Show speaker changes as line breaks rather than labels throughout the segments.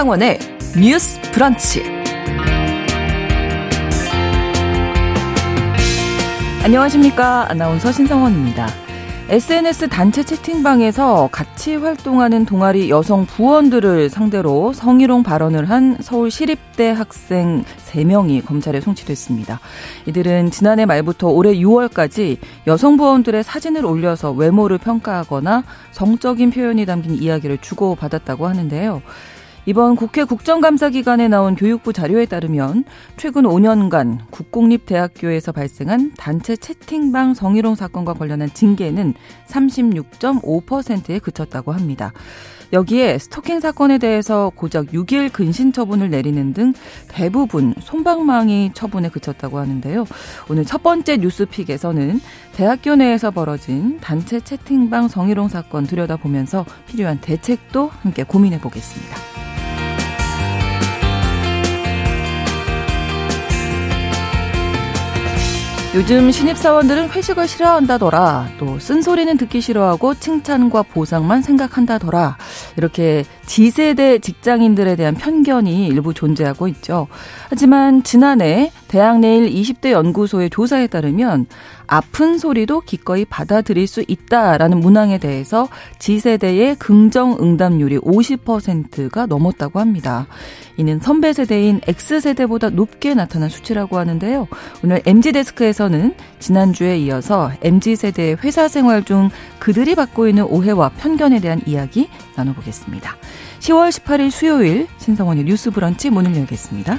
신성원의 뉴스 브런치. 안녕하십니까. 아나운서 신성원입니다. SNS 단체 채팅방에서 같이 활동하는 동아리 여성 부원들을 상대로 성희롱 발언을 한 서울 시립대 학생 3명이 검찰에 송치됐습니다. 이들은 지난해 말부터 올해 6월까지 여성 부원들의 사진을 올려서 외모를 평가하거나 성적인 표현이 담긴 이야기를 주고받았다고 하는데요. 이번 국회 국정감사 기간에 나온 교육부 자료에 따르면 최근 5년간 국공립대학교에서 발생한 단체 채팅방 성희롱 사건과 관련한 징계는 36.5%에 그쳤다고 합니다. 여기에 스토킹 사건에 대해서 고작 6일 근신 처분을 내리는 등 대부분 손방망이 처분에 그쳤다고 하는데요. 오늘 첫 번째 뉴스픽에서는 대학교 내에서 벌어진 단체 채팅방 성희롱 사건 들여다보면서 필요한 대책도 함께 고민해 보겠습니다. 요즘 신입사원들은 회식을 싫어한다더라. 또 쓴소리는 듣기 싫어하고 칭찬과 보상만 생각한다더라. 이렇게 G세대 직장인들에 대한 편견이 일부 존재하고 있죠. 하지만 지난해 대학내일 20대 연구소의 조사에 따르면 아픈 소리도 기꺼이 받아들일 수 있다라는 문항에 대해서 G세대의 긍정 응답률이 50%가 넘었다고 합니다. 이는 선배 세대인 X세대보다 높게 나타난 수치라고 하는데요. 오늘 MG데스크에서는 지난주에 이어서 MG세대의 회사 생활 중 그들이 받고 있는 오해와 편견에 대한 이야기 나눠보겠습니다. 10월 18일 수요일 신성원의 뉴스 브런치 문을 열겠습니다.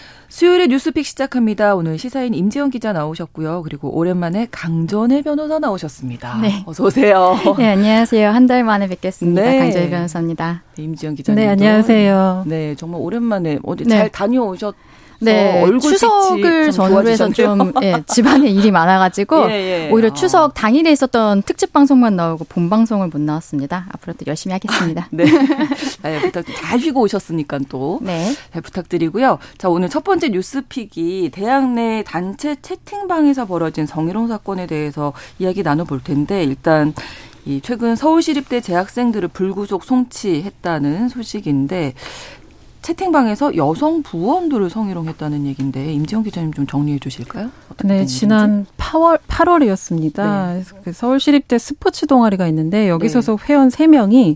수요일에 뉴스픽 시작합니다. 오늘 시사인 임지영 기자 나오셨고요. 그리고 오랜만에 강전혜 변호사 나오셨습니다. 네. 어서 오세요.
네, 안녕하세요. 한 달 만에 뵙겠습니다. 네. 강전혜 변호사입니다.
네, 임지영 기자님.
네, 안녕하세요.
네, 정말 오랜만에 어디 네. 잘 다녀오셨
네, 추석을 전후로 해서 좀 예, 집안에 일이 많아가지고 예, 예. 오히려 아. 추석 당일에 있었던 특집 방송만 나오고 본 방송을 못 나왔습니다. 앞으로 도 열심히 하겠습니다.
네, 네 부탁 잘 쉬고 오셨으니까 또 네. 잘 부탁드리고요. 자 오늘 첫 번째 뉴스픽이 대학 내 단체 채팅방에서 벌어진 성희롱 사건에 대해서 이야기 나눠볼 텐데 일단 이 최근 서울시립대 재학생들을 불구속 송치했다는 소식인데 채팅방에서 여성 부원들을 성희롱했다는 얘기인데 임지영 기자님 좀 정리해 주실까요?
네, 지난 8월 8월이었습니다. 네. 그 서울시립대 스포츠 동아리가 있는데 여기 네. 소속 회원 3명이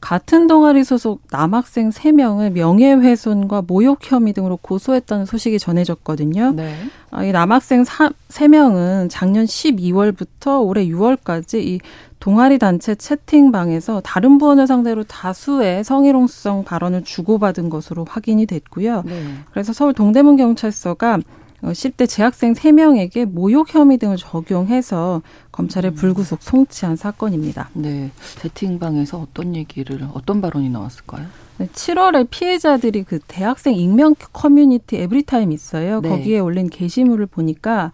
같은 동아리 소속 남학생 3명을 명예훼손과 모욕 혐의 등으로 고소했다는 소식이 전해졌거든요. 네. 아, 이 남학생 3 명은 작년 12월부터 올해 6월까지 이 동아리 단체 채팅방에서 다른 부원을 상대로 다수의 성희롱성 발언을 주고받은 것으로 확인이 됐고요. 네. 그래서 서울 동대문 경찰서가 10대 어, 재학생 3명에게 모욕 혐의 등을 적용해서 검찰에 음. 불구속 송치한 사건입니다.
네. 채팅방에서 어떤 얘기를, 어떤 발언이 나왔을까요?
네, 7월에 피해자들이 그 대학생 익명 커뮤니티 에브리타임 있어요. 네. 거기에 올린 게시물을 보니까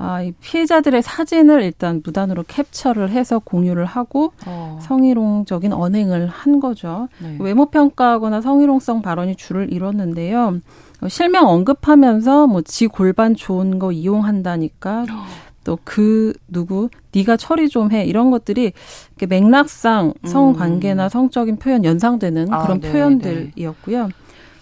아, 이 피해자들의 사진을 일단 무단으로 캡처를 해서 공유를 하고 어. 성희롱적인 언행을 한 거죠. 네. 외모 평가하거나 성희롱성 발언이 줄을 이뤘는데요. 어, 실명 언급하면서 뭐 지 골반 좋은 거 이용한다니까 어. 또그 누구 네가 처리 좀 해 이런 것들이 이렇게 맥락상 성관계나 음. 성적인 표현 연상되는 아, 그런 네, 표현들이었고요. 네.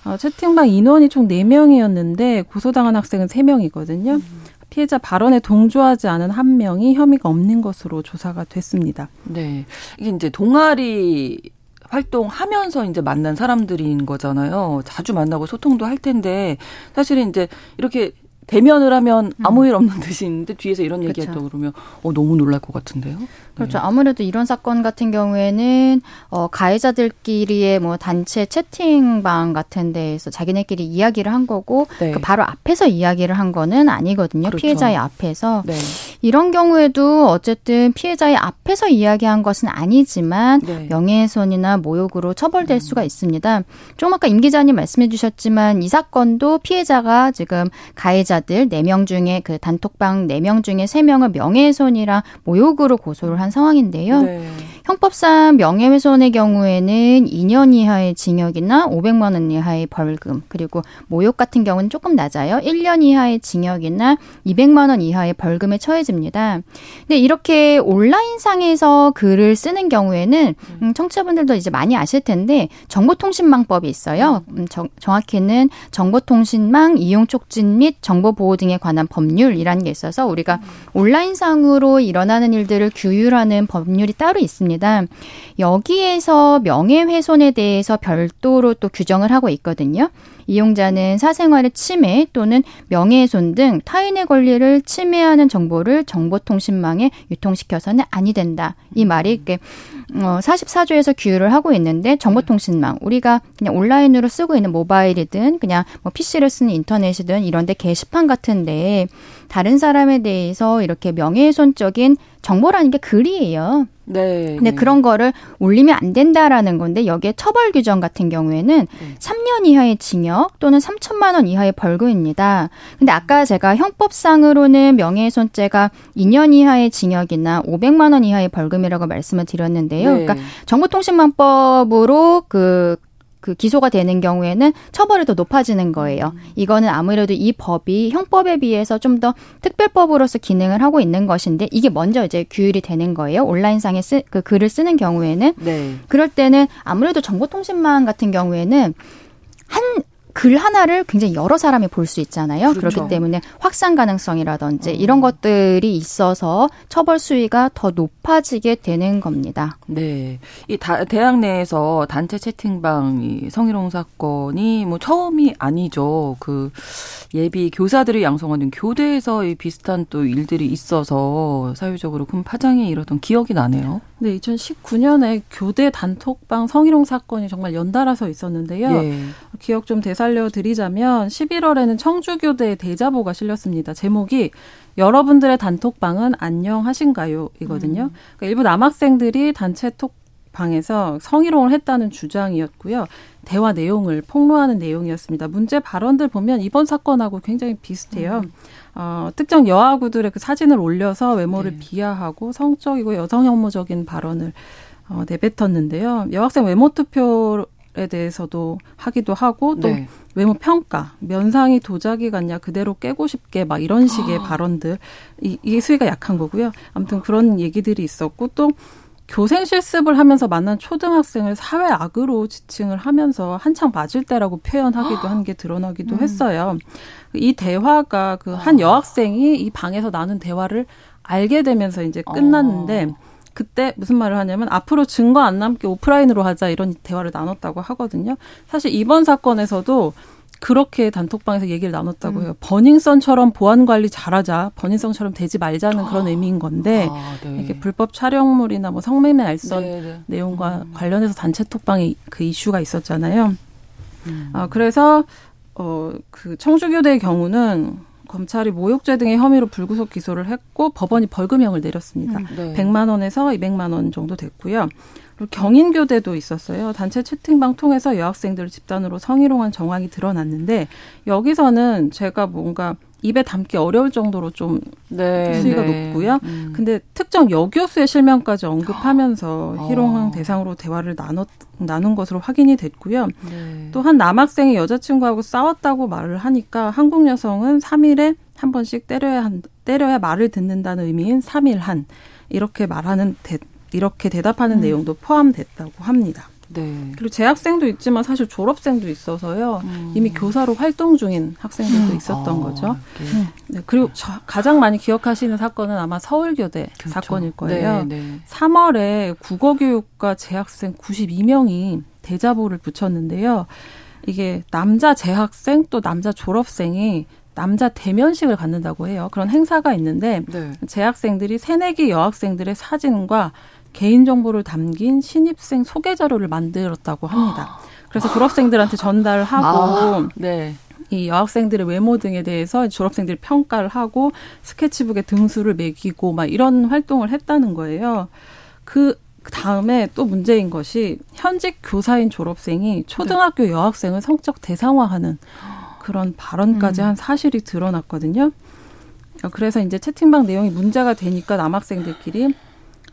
어, 채팅방 인원이 총 4명이었는데 고소당한 학생은 3명이거든요. 음. 피해자 발언에 동조하지 않은 한 명이 혐의가 없는 것으로 조사가 됐습니다.
네. 이게 이제 동아리 활동하면서 이제 만난 사람들인 거잖아요. 자주 만나고 소통도 할 텐데 사실은 이제 이렇게 대면을 하면 아무 음. 일 없는 듯이 있는데 뒤에서 이런. 얘기했다 그러면 어 너무 놀랄 것 같은데요.
그렇죠. 네. 아무래도 이런 사건 같은 경우에는 어 가해자들끼리의 뭐 단체 채팅방 같은 데에서 자기네끼리 이야기를 한 거고 네. 그 바로 앞에서 이야기를 한 거는 아니거든요. 그렇죠. 피해자의 앞에서 네. 이런 경우에도 어쨌든 피해자의 앞에서 이야기한 것은 아니지만 네. 명예훼손이나 모욕으로 처벌될 음. 수가 있습니다. 좀 아까 임 기자님 말씀해 주셨지만 이 사건도 피해자가 지금 가해자 들 4명 중에 그 단톡방 4명 중에 3명을 명예훼손이랑 모욕으로 고소를 한 상황인데요. 네. 형법상 명예훼손의 경우에는 2년 이하의 징역이나 500만 원 이하의 벌금, 그리고 모욕 같은 경우는 조금 낮아요. 1년 이하의 징역이나 200만 원 이하의 벌금에 처해집니다. 근데 이렇게 온라인상에서 글을 쓰는 경우에는 음, 청취자분들도 이제 많이 아실 텐데 정보통신망법이 있어요. 음, 정, 정확히는 정보통신망 이용 촉진 및 정보 보호 등에 관한 법률이라는 게 있어서 우리가 온라인상으로 일어나는 일들을 규율하는 법률이 따로 있습니다. 여기에서 명예훼손에 대해서 별도로 또 규정을 하고 있거든요. 이용자는 사생활의 침해 또는 명예훼손 등 타인의 권리를 침해하는 정보를 정보통신망에 유통시켜서는 아니 된다. 이 말이 이렇게 어 44조에서 규율을 하고 있는데 정보통신망 우리가 그냥 온라인으로 쓰고 있는 모바일이든 그냥 뭐 PC를 쓰는 인터넷이든 이런데 게시판 같은데 다른 사람에 대해서 이렇게 명예훼손적인 정보라는 게 글이에요. 네. 근데 네. 그런 거를 올리면 안 된다라는 건데 여기에 처벌 규정 같은 경우에는 네. 3년 이하의 징역 또는 3천만 원 이하의 벌금입니다. 근데 아까 제가 형법상으로는 명예훼손죄가 2년 이하의 징역이나 500만 원 이하의 벌금이라고 말씀을 드렸는데요. 네. 그러니까 정보통신망법으로 그 그 기소가 되는 경우에는 처벌이 더 높아지는 거예요. 음. 이거는 아무래도 이 법이 형법에 비해서 좀 더 특별법으로서 기능을 하고 있는 것인데 이게 먼저 이제 규율이 되는 거예요. 온라인상에 쓰, 그 글을 쓰는 경우에는 네. 그럴 때는 아무래도 정보통신망 같은 경우에는 한 글 하나를 굉장히 여러 사람이 볼 수 있잖아요. 그렇죠. 그렇기 때문에 확산 가능성이라든지 음. 이런 것들이 있어서 처벌 수위가 더 높아지게 되는 겁니다.
네. 이 다, 대학 내에서 단체 채팅방 이 성희롱 사건이 뭐 처음이 아니죠. 그 예비 교사들이 양성하는 교대에서 이 비슷한 또 일들이 있어서 사회적으로 큰 파장이 일었던 기억이 나네요.
네, 2019년에 교대 단톡방 성희롱 사건이 정말 연달아서 있었는데요. 예. 기억 좀 되살려 드리자면 11월에는 청주교대 대자보가 실렸습니다. 제목이 여러분들의 단톡방은 안녕하신가요? 이거든요. 음. 그러니까 일부 남학생들이 단체 톡 방에서 성희롱을 했다는 주장이었고요. 대화 내용을 폭로하는 내용이었습니다. 문제 발언들 보면 이번 사건하고 굉장히 비슷해요. 음. 어, 특정 여아구들의 그 사진을 올려서 외모를 네. 비하하고 성적이고 여성 혐오적인 발언을 어, 내뱉었는데요. 여학생 외모 투표에 대해서도 하기도 하고 또 네. 외모 평가, 면상이 도자기 같냐 그대로 깨고 싶게 막 이런 식의 아. 발언들 이, 이게 수위가 약한 거고요. 아무튼 그런 얘기들이 있었고 또 교생 실습을 하면서 만난 초등학생을 사회 악으로 지칭을 하면서 한창 맞을 때라고 표현하기도 한 게 드러나기도 음. 했어요. 이 대화가 그한 아. 여학생이 이 방에서 나눈 대화를 알게 되면서 이제 끝났는데 어. 그때 무슨 말을 하냐면 앞으로 증거 안 남게 오프라인으로 하자 이런 대화를 나눴다고 하거든요. 사실 이번 사건에서도 그렇게 단톡방에서 얘기를 나눴다고 음. 해요. 버닝썬처럼 보안 관리 잘하자, 버닝썬처럼 되지 말자는 그런 아. 의미인 건데 아, 네. 이렇게 불법 촬영물이나 뭐 성매매 알선 네, 네. 내용과 음. 관련해서 단체 톡방에 그 이슈가 있었잖아요. 음. 아 그래서 어 그 청주교대의 경우는 검찰이 모욕죄 등의 혐의로 불구속 기소를 했고 법원이 벌금형을 내렸습니다. 음, 네. 100만 원에서 200만 원 정도 됐고요. 그리고 경인교대도 있었어요. 단체 채팅방 통해서 여학생들을 집단으로 성희롱한 정황이 드러났는데 여기서는 제가 뭔가 입에 담기 어려울 정도로 좀 네, 수위가 네. 높고요. 음. 근데 특정 여교수의 실명까지 언급하면서 어. 희롱 대상으로 대화를 나눴 나눈 것으로 확인이 됐고요. 네. 또한 남학생이 여자친구하고 싸웠다고 말을 하니까 한국 여성은 3일에 한 번씩 때려야 한 때려야 말을 듣는다는 의미인 3일 한 이렇게 말하는 대, 이렇게 대답하는 음. 내용도 포함됐다고 합니다. 네. 그리고 재학생도 있지만 사실 졸업생도 있어서요. 음. 이미 교사로 활동 중인 학생들도 음. 있었던 어, 거죠. 네. 그리고 저, 가장 많이 기억하시는 사건은 아마 서울교대 그렇죠. 사건일 거예요. 네, 네. 3월에 국어교육과 재학생 92명이 대자보를 붙였는데요. 이게 남자 재학생 또 남자 졸업생이 남자 대면식을 갖는다고 해요. 그런 행사가 있는데 네. 재학생들이 새내기 여학생들의 사진과 개인 정보를 담긴 신입생 소개 자료를 만들었다고 합니다. 그래서 졸업생들한테 전달하고 아, 네. 이 여학생들의 외모 등에 대해서 졸업생들이 평가를 하고 스케치북에 등수를 매기고 막 이런 활동을 했다는 거예요. 그 다음에 또 문제인 것이 현직 교사인 졸업생이 초등학교 네. 여학생을 성적 대상화하는 그런 발언까지 음. 한 사실이 드러났거든요. 그래서 이제 채팅방 내용이 문제가 되니까 남학생들끼리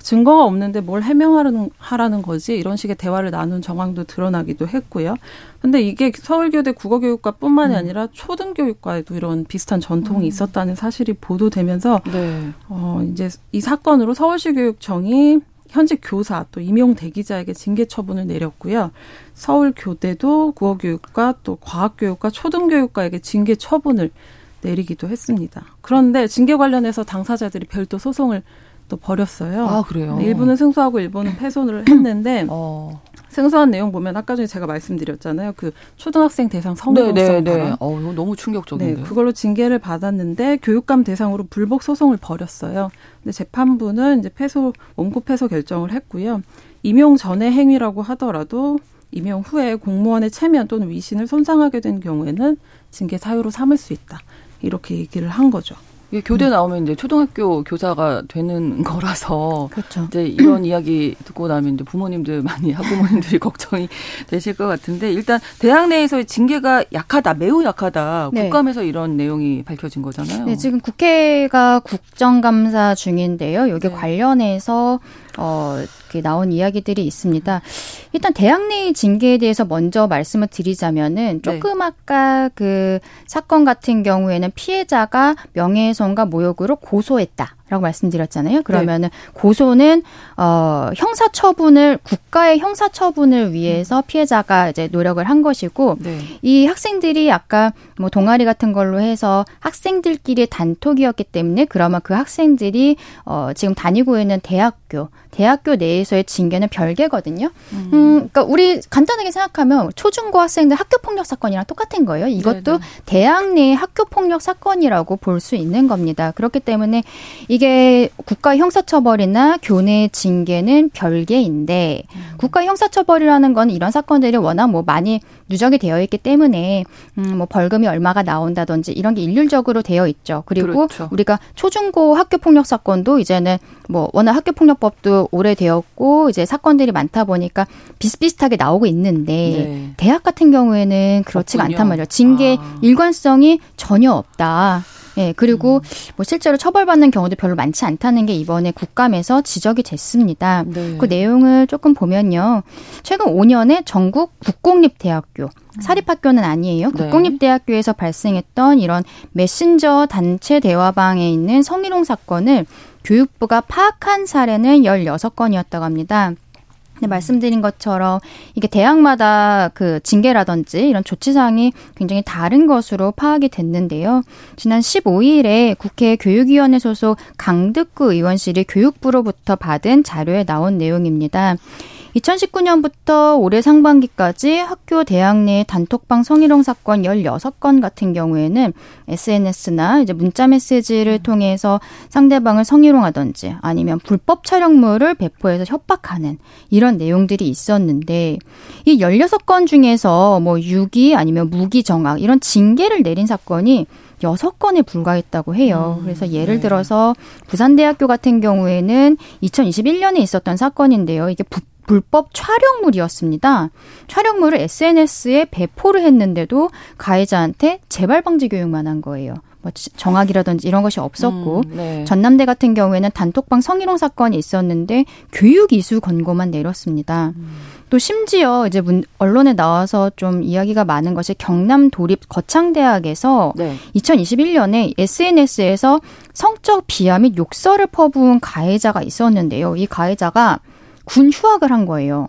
증거가 없는데 뭘 해명하라는 하라는 거지 이런 식의 대화를 나눈 정황도 드러나기도 했고요. 근데 이게 서울교대 국어교육과뿐만이 음. 아니라 초등교육과에도 이런 비슷한 전통이 음. 있었다는 사실이 보도되면서 네. 어 이제 이 사건으로 서울시 교육청이 현직 교사 또 임용 대기자에게 징계 처분을 내렸고요. 서울 교대도 국어교육과 또 과학교육과 초등교육과에게 징계 처분을 내리기도 했습니다. 그런데 징계 관련해서 당사자들이 별도 소송을 또 벌였어요.
아, 그래요?
일부는 승소하고 일부는 패소를 했는데, 어. 승소한 내용 보면 아까 전에 제가 말씀드렸잖아요. 그 초등학생 대상 성희롱성 네, 네, 네.
어, 이거 너무 충격적인데.
네, 그걸로 징계를 받았는데 교육감 대상으로 불복 소송을 벌였어요. 근데 재판부는 이제 패소 원고 패소 결정을 했고요. 임용 전의 행위라고 하더라도 임용 후에 공무원의 체면 또는 위신을 손상하게 된 경우에는 징계 사유로 삼을 수 있다. 이렇게 얘기를 한 거죠.
이게 교대 나오면 이제 초등학교 교사가 되는 거라서 그렇죠. 이제 이런 이야기 듣고 나면 이제 부모님들 많이 학부모님들이 걱정이 되실 것 같은데 일단 대학 내에서의 징계가 약하다, 매우 약하다. 네. 국감에서 이런 내용이 밝혀진 거잖아요.
네, 지금 국회가 국정감사 중인데요. 여기 네. 관련해서 어, 이렇게 나온 이야기들이 있습니다. 일단 대학 내 징계에 대해서 먼저 말씀을 드리자면은 네. 조금 네. 아까 그 사건 같은 경우에는 피해자가 명예훼손과 모욕으로 고소했다. 라고 말씀드렸잖아요. 그러면은 네. 고소는 어 형사 처분을 국가의 형사 처분을 위해서 음. 피해자가 이제 노력을 한 것이고 네. 이 학생들이 아까 뭐 동아리 같은 걸로 해서 학생들끼리 단톡이었기 때문에 그러면 그 학생들이 어 지금 다니고 있는 대학교 대학교 내에서의 징계는 별개거든요. 음. 음, 그러니까 우리 간단하게 생각하면 초중고 학생들 학교 폭력 사건이랑 똑같은 거예요. 이것도 네네. 네. 대학 내 학교 폭력 사건이라고 볼 수 있는 겁니다. 그렇기 때문에 이게 국가 형사처벌이나 교내 징계는 별개인데 음. 국가 형사처벌이라는 건 이런 사건들이 워낙 뭐 많이 누적이 되어 있기 때문에 음, 뭐 벌금이 얼마가 나온다든지 이런 게 일률적으로 되어 있죠. 그리고 그렇죠. 우리가 초중고 학교 폭력 사건도 이제는 뭐 워낙 학교 폭력법도 오래되었고 이제 사건들이 많다 보니까 비슷비슷하게 나오고 있는데 네. 대학 같은 경우에는 그렇지가 않단 말이에요. 징계 아. 일관성이 전혀 없다. 예, 네, 그리고 음. 뭐 실제로 처벌받는 경우도 별로 많지 않다는 게 이번에 국감에서 지적이 됐습니다. 네. 그 내용을 조금 보면요. 최근 5년에 전국 국공립대학교 사립학교는 아니에요. 네. 국공립대학교에서 발생했던 이런 메신저 단체 대화방에 있는 성희롱 사건을 교육부가 파악한 사례는 16건이었다고 합니다. 네, 말씀드린 것처럼 이게 대학마다 그 징계라든지 이런 조치사항이 굉장히 다른 것으로 파악이 됐는데요. 지난 15일에 국회 교육위원회 소속 강득구 의원실이 교육부로부터 받은 자료에 나온 내용입니다. 2019년부터 올해 상반기까지 학교 대학 내 단톡방 성희롱 사건 16건 같은 경우에는 SNS나 이제 문자 메시지를 통해서 상대방을 성희롱하든지 아니면 불법 촬영물을 배포해서 협박하는 이런 내용들이 있었는데 이 16건 중에서 뭐 유기 아니면 무기 정학 이런 징계를 내린 사건이 여섯 건에 불과했다고 해요. 음, 그래서 예를 네. 들어서 부산대학교 같은 경우에는 2021년에 있었던 사건인데요. 이게 부, 불법 촬영물이었습니다. 촬영물을 SNS에 배포를 했는데도 가해자한테 재발 방지 교육만 한 거예요. 뭐 정학이라든지 이런 것이 없었고 음, 네. 전남대 같은 경우에는 단톡방 성희롱 사건이 있었는데 교육 이수 권고만 내렸습니다. 음. 또 심지어 이제 문, 언론에 나와서 좀 이야기가 많은 것이 경남 도립 거창대학에서 네. 2021년에 SNS에서 성적 비하 및 욕설을 퍼부은 가해자가 있었는데요. 이 가해자가 군 휴학을 한 거예요.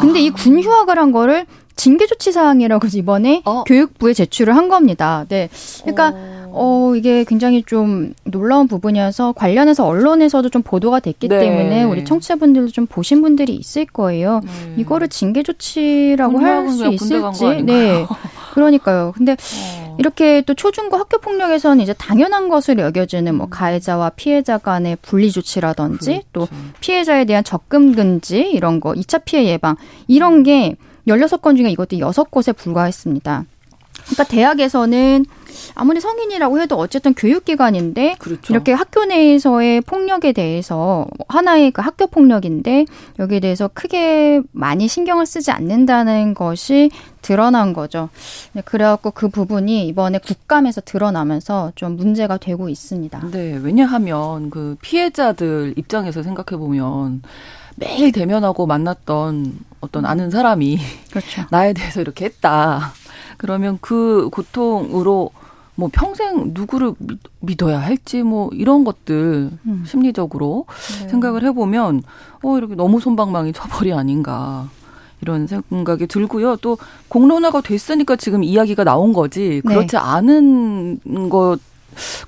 근데 아. 이군 휴학을 한 거를 징계 조치 사항이라고 이번에 어. 교육부에 제출을 한 겁니다. 네. 그러니까 어. 어. 이게 굉장히 좀 놀라운 부분이어서 관련해서 언론에서도 좀 보도가 됐기 네. 때문에 우리 청취자분들도 좀 보신 분들이 있을 거예요. 네. 이거를 징계 조치라고 할 수 있을지. 네. 그러니까요. 근데 어. 이렇게 또 초중고 학교 폭력에서는 이제 당연한 것으로 여겨지는 뭐 음. 가해자와 피해자 간의 분리 조치라든지 그렇죠. 또 피해자에 대한 접근 금지 이런 거, 2차 피해 예방 이런 게 16건 중에 이것도 6곳에 불과했습니다. 그러니까 대학에서는 아무리 성인이라고 해도 어쨌든 교육기관인데 그렇죠. 이렇게 학교 내에서의 폭력에 대해서 하나의 그 학교 폭력인데 여기에 대해서 크게 많이 신경을 쓰지 않는다는 것이 드러난 거죠. 네, 그래갖고 그 부분이 이번에 국감에서 드러나면서 좀 문제가 되고 있습니다.
네, 왜냐하면 그 피해자들 입장에서 생각해 보면 매일 대면하고 만났던 어떤 아는 사람이 그렇죠. 나에 대해서 이렇게 했다. 그러면 그 고통으로 뭐 평생 누구를 믿어야 할지 뭐 이런 것들 음. 심리적으로 네. 생각을 해보면 어 이렇게 너무 손방망이 처벌이 아닌가 이런 생각이 들고요. 또 공론화가 됐으니까 지금 이야기가 나온 거지 네. 그렇지 네. 않은 것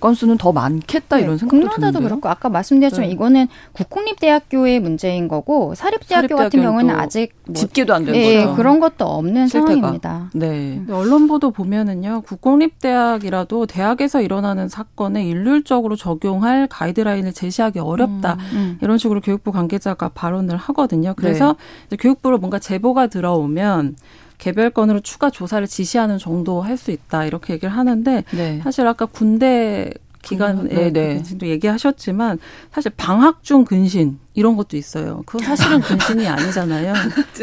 건수는 더 많겠다 네, 이런 생각도 드는데요.
그렇고 아까 말씀드렸지만 네. 이거는 국공립대학교의 문제인 거고 사립대학교, 사립대학교 같은 경우는 아직
뭐 집계도 안된
네, 거죠. 그런 것도 없는 실태가. 상황입니다.
네. 언론 보도 보면은요. 국공립대학이라도 대학에서 일어나는 사건에 일률적으로 적용할 가이드라인을 제시하기 어렵다. 음, 음. 이런 식으로 교육부 관계자가 발언을 하거든요. 그래서 네. 교육부로 뭔가 제보가 들어오면 개별 건으로 추가 조사를 지시하는 정도 할 수 있다 이렇게 얘기를 하는데 네. 사실 아까 군대 기간에 네, 네. 얘기하셨지만 사실 방학 중 근신 이런 것도 있어요. 그건 사실은 근신이 아니잖아요.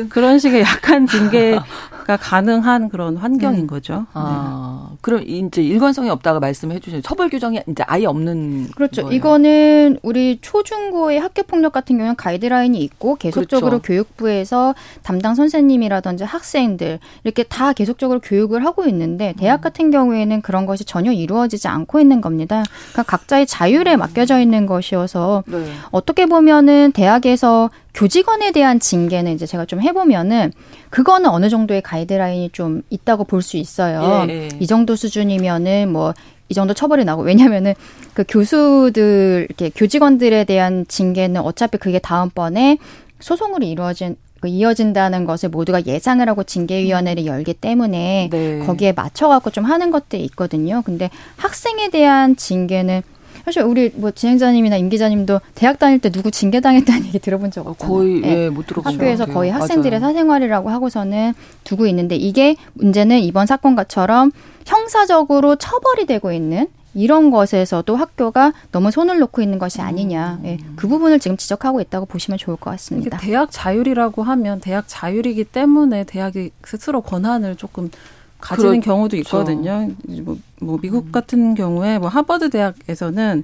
그런 식의 약한 징계가 가능한 그런 환경인 음. 거죠.
아, 네. 그럼 이제 일관성이 없다가 말씀해 주신 처벌 규정이 이제 아예 없는
그렇죠. 거예요. 이거는 우리 초중고의 학교 폭력 같은 경우는 가이드라인이 있고 계속적으로 그렇죠. 교육부에서 담당 선생님이라든지 학생들 이렇게 다 계속적으로 교육을 하고 있는데 대학 음. 같은 경우에는 그런 것이 전혀 이루어지지 않고 있는 겁니다. 그러니까 각자의 자율에 맡겨져 있는 것이어서 네. 어떻게 보면은 저는 대학에서 교직원에 대한 징계는 이제 제가 좀 해보면은 그거는 어느 정도의 가이드라인이 좀 있다고 볼 수 있어요. 예, 예. 이 정도 수준이면은 뭐이 정도 처벌이 나고 왜냐면은 그 교수들 이렇게 교직원들에 대한 징계는 어차피 그게 다음번에 소송으로 이루어진 그 이어진다는 것을 모두가 예상을 하고 징계위원회를 열기 때문에 네. 거기에 맞춰갖고 좀 하는 것들이 있거든요. 근데 학생에 대한 징계는 사실 우리 뭐 진행자님이나 임 기자님도 대학 다닐 때 누구 징계당했다는 얘기 들어본 적 없잖아요.
거의 네. 예, 못 들어본
학교에서 거의 학생들의 맞아요. 사생활이라고 하고서는 두고 있는데 이게 문제는 이번 사건과처럼 형사적으로 처벌이 되고 있는 이런 것에서도 학교가 너무 손을 놓고 있는 것이 아니냐. 음. 예, 그 부분을 지금 지적하고 있다고 보시면 좋을 것 같습니다.
대학 자율이라고 하면 대학 자율이기 때문에 대학이 스스로 권한을 조금 가지는 그렇죠. 경우도 있거든요. 뭐, 뭐 미국 음. 같은 경우에 뭐 하버드 대학에서는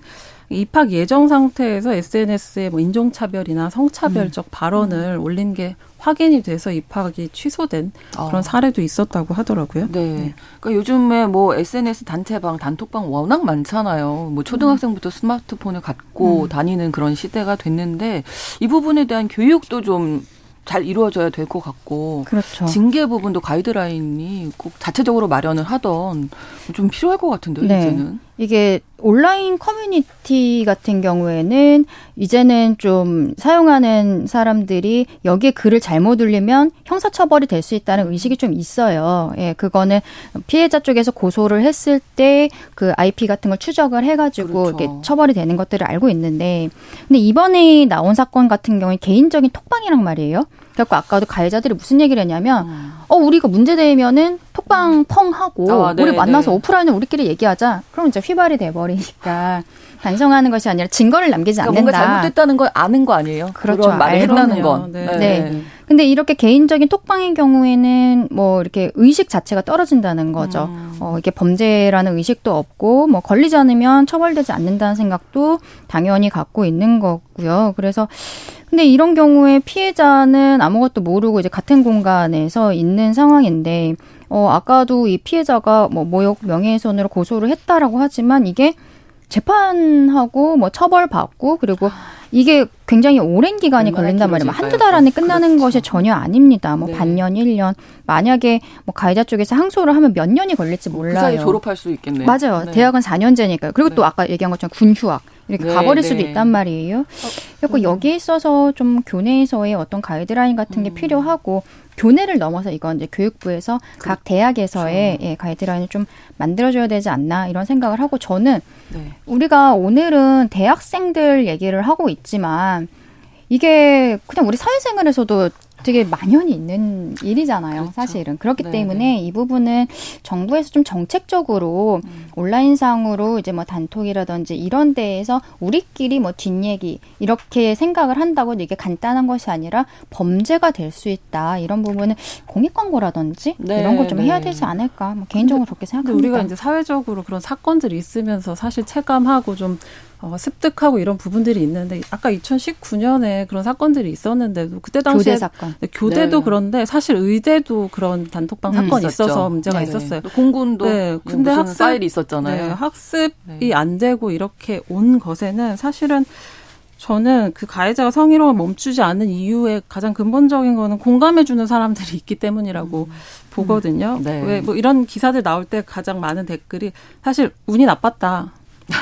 입학 예정 상태에서 SNS에 뭐 인종차별이나 성차별적 음. 발언을 음. 올린 게 확인이 돼서 입학이 취소된 그런 아. 사례도 있었다고 하더라고요.
네. 네. 그러니까 요즘에 뭐 SNS 단체방, 단톡방 워낙 많잖아요. 뭐 초등학생부터 스마트폰을 갖고 음. 다니는 그런 시대가 됐는데 이 부분에 대한 교육도 좀 잘 이루어져야 될 것 같고 그렇죠. 징계 부분도 가이드라인이 꼭 자체적으로 마련을 하던 좀 필요할 것 같은데요, 네. 이제는.
이게 온라인 커뮤니티 같은 경우에는 이제는 좀 사용하는 사람들이 여기에 글을 잘못 올리면 형사처벌이 될 수 있다는 의식이 좀 있어요. 예, 그거는 피해자 쪽에서 고소를 했을 때 그 IP 같은 걸 추적을 해가지고 그렇죠. 이렇게 처벌이 되는 것들을 알고 있는데, 근데 이번에 나온 사건 같은 경우에 개인적인 톡방이란 말이에요. 그래갖고 아까도 가해자들이 무슨 얘기를 했냐면, 음. 어, 우리가 문제 되면은 톡방 펑 하고, 아, 네, 우리 만나서 네. 오프라인에 우리끼리 얘기하자. 그럼 이제 휘발이 돼버리니까. 반성하는 것이 아니라 증거를 남기지 그러니까 않는다.
뭔가 잘못됐다는 걸 아는 거 아니에요?
그렇죠.
말을 했다는 건.
네. 네. 네. 근데 이렇게 개인적인 톡방의 경우에는 뭐 이렇게 의식 자체가 떨어진다는 거죠. 음. 어, 이게 범죄라는 의식도 없고 뭐 걸리지 않으면 처벌되지 않는다는 생각도 당연히 갖고 있는 거고요. 그래서 근데 이런 경우에 피해자는 아무것도 모르고 이제 같은 공간에서 있는 상황인데 어 아까도 이 피해자가 뭐 모욕 명예훼손으로 고소를 했다라고 하지만 이게 재판하고 뭐 처벌받고 그리고 이게 굉장히 오랜 기간이 걸린단 말이에요. 뭐 한두 달 안에 끝나는 그렇죠. 것이 전혀 아닙니다. 뭐 네. 반년, 1년. 만약에 뭐 가해자 쪽에서 항소를 하면 몇 년이 걸릴지 몰라요. 그
사이 졸업할 수 있겠네요.
맞아요. 네. 대학은 4년제니까요. 그리고 네. 또 아까 얘기한 것처럼 군휴학 이렇게 네, 가버릴 수도 네. 있단 말이에요. 어, 그래서 음. 여기에 있어서 좀 교내에서의 어떤 가이드라인 같은 게 음. 필요하고 교내를 넘어서 이건 이제 교육부에서 그, 각 대학에서의 그렇죠. 예, 가이드라인을 좀 만들어줘야 되지 않나 이런 생각을 하고 저는 네. 우리가 오늘은 대학생들 얘기를 하고 있지만 이게 그냥 우리 사회생활에서도 되게 만연히 있는 일이잖아요, 그렇죠. 사실은. 그렇기 네네. 때문에 네. 이 부분은 정부에서 좀 정책적으로 음. 온라인상으로 이제 뭐 단톡이라든지 이런 데에서 우리끼리 뭐 뒷얘기 이렇게 생각을 한다고 이게 간단한 것이 아니라 범죄가 될 수 있다. 이런 부분은 공익 광고라든지 네, 이런 걸 좀 해야 네. 되지 않을까. 뭐 개인적으로 그렇게 생각합니다.
우리가 이제 사회적으로 그런 사건들이 있으면서 사실 체감하고 좀 어, 습득하고 이런 부분들이 있는데 아까 2019년에 그런 사건들이 있었는데도 그때 당시에
교대 사건.
네, 교대도 네. 그런데 사실 의대도 그런 단톡방 음, 사건이 있었죠. 있어서 문제가 네네. 있었어요.
공군도 네, 근데 학습 파일이 있었잖아요. 네,
학습이 네. 안 되고 이렇게 온 것에는 사실은 저는 그 가해자가 성희롱을 멈추지 않는 이유의 가장 근본적인 거는 공감해주는 사람들이 있기 때문이라고 음. 보거든요. 음. 네. 왜뭐 이런 기사들 나올 때 가장 많은 댓글이 사실 운이 나빴다.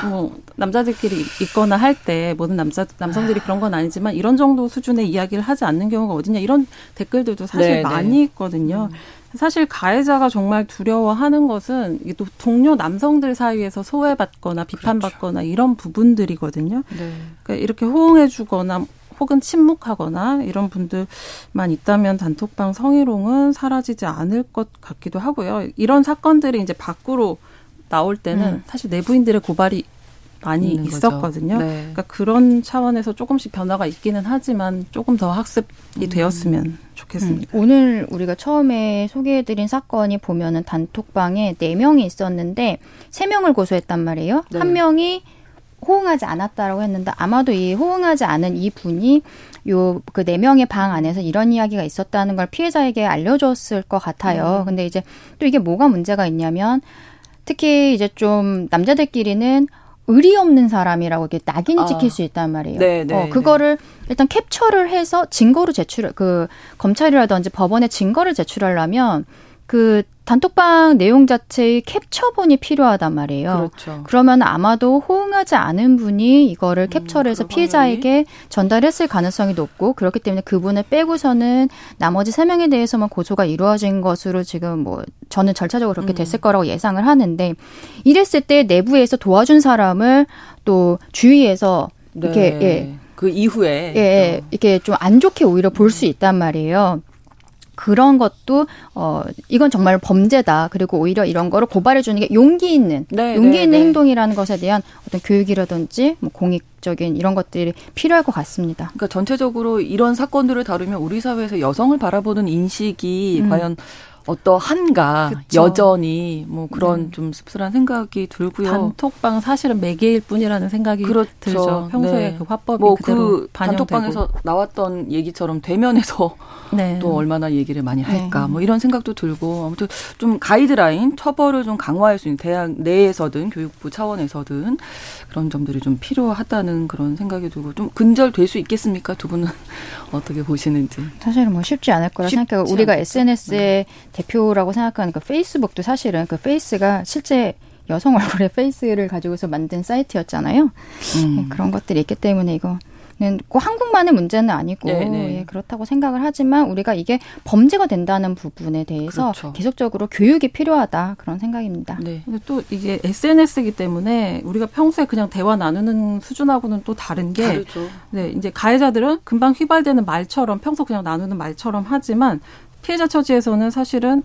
뭐 남자들끼리 있거나 할 때 모든 남자 남성들이 그런 건 아니지만 이런 정도 수준의 이야기를 하지 않는 경우가 어딨냐 이런 댓글들도 사실 네, 네. 많이 있거든요. 음. 사실 가해자가 정말 두려워하는 것은 또 동료 남성들 사이에서 소외받거나 비판받거나 그렇죠. 이런 부분들이거든요. 네. 그러니까 이렇게 호응해주거나 혹은 침묵하거나 이런 분들만 있다면 단톡방 성희롱은 사라지지 않을 것 같기도 하고요. 이런 사건들이 이제 밖으로 나올 때는 음. 사실 내부인들의 고발이 많이 있었거든요. 네. 그러니까 그런 차원에서 조금씩 변화가 있기는 하지만 조금 더 학습이 음. 되었으면 좋겠습니다.
음. 오늘 우리가 처음에 소개해드린 사건이 보면은 단톡방에 네 명이 있었는데 세 명을 고소했단 말이에요. 네. 한 명이 호응하지 않았다라고 했는데 아마도 이 호응하지 않은 이 분이 요 그 네 명의 방 안에서 이런 이야기가 있었다는 걸 피해자에게 알려줬을 것 같아요. 음. 근데 이제 또 이게 뭐가 문제가 있냐면 특히 이제 좀 남자들끼리는 의리 없는 사람이라고 이렇게 낙인이 아. 찍힐 수 있단 말이에요. 네, 네, 어, 그거를 네. 일단 캡처를 해서 증거로 제출, 그 검찰이라든지 법원에 증거를 제출하려면 그 단톡방 내용 자체의 캡처본이 필요하단 말이에요. 그렇죠. 그러면 아마도 호응하지 않은 분이 이거를 음, 캡처를 해서 음, 피해자에게 전달했을 가능성이 높고 그렇기 때문에 그분을 빼고서는 나머지 세 명에 대해서만 고소가 이루어진 것으로 지금 뭐 저는 절차적으로 그렇게 음. 됐을 거라고 예상을 하는데 이랬을 때 내부에서 도와준 사람을 또 주위에서 이렇게 네. 예.
그 이후에
예, 예. 이렇게 좀 안 좋게 오히려 볼 수 있단 말이에요. 그런 것도 어 이건 정말 범죄다. 그리고 오히려 이런 거를 고발해 주는 게 용기 있는 네, 용기 네, 있는 네. 행동이라는 것에 대한 어떤 교육이라든지 뭐 공익적인 이런 것들이 필요할 것 같습니다.
그러니까 전체적으로 이런 사건들을 다루면 우리 사회에서 여성을 바라보는 인식이 음. 과연 어떠한가 그쵸. 여전히 뭐 그런 네. 좀 씁쓸한 생각이 들고요.
단톡방 사실은 매개일 뿐이라는 생각이 그렇죠. 들죠. 평소에 네. 그 화법이 뭐그
단톡방에서 나왔던 얘기처럼 대면에서 네. 또 얼마나 얘기를 많이 할까 네. 뭐 이런 생각도 들고 아무튼 좀 가이드라인 처벌을 좀 강화할 수 있는 대학 내에서든 교육부 차원에서든 그런 점들이 좀 필요하다는 그런 생각이 들고 좀 근절될 수 있겠습니까 두 분은 어떻게 보시는지
사실은 뭐 쉽지 않을 거라 생각해요. 우리가 SNS의 네. 대표라고 생각하는 그 페이스북도 사실은 그 face가 실제 여성 얼굴의 face를 가지고서 만든 사이트였잖아요. 음. 네, 그런 것들이 있기 때문에 이거 꼭 한국만의 문제는 아니고 네, 네. 예, 그렇다고 생각을 하지만 우리가 이게 범죄가 된다는 부분에 대해서 그렇죠. 계속적으로 교육이 필요하다 그런 생각입니다.
네. 근데 또 이게 SNS이기 때문에 우리가 평소에 그냥 대화 나누는 수준하고는 또 다른 게 다르죠. 네, 이제 가해자들은 금방 휘발되는 말처럼 평소 그냥 나누는 말처럼 하지만 피해자 처지에서는 사실은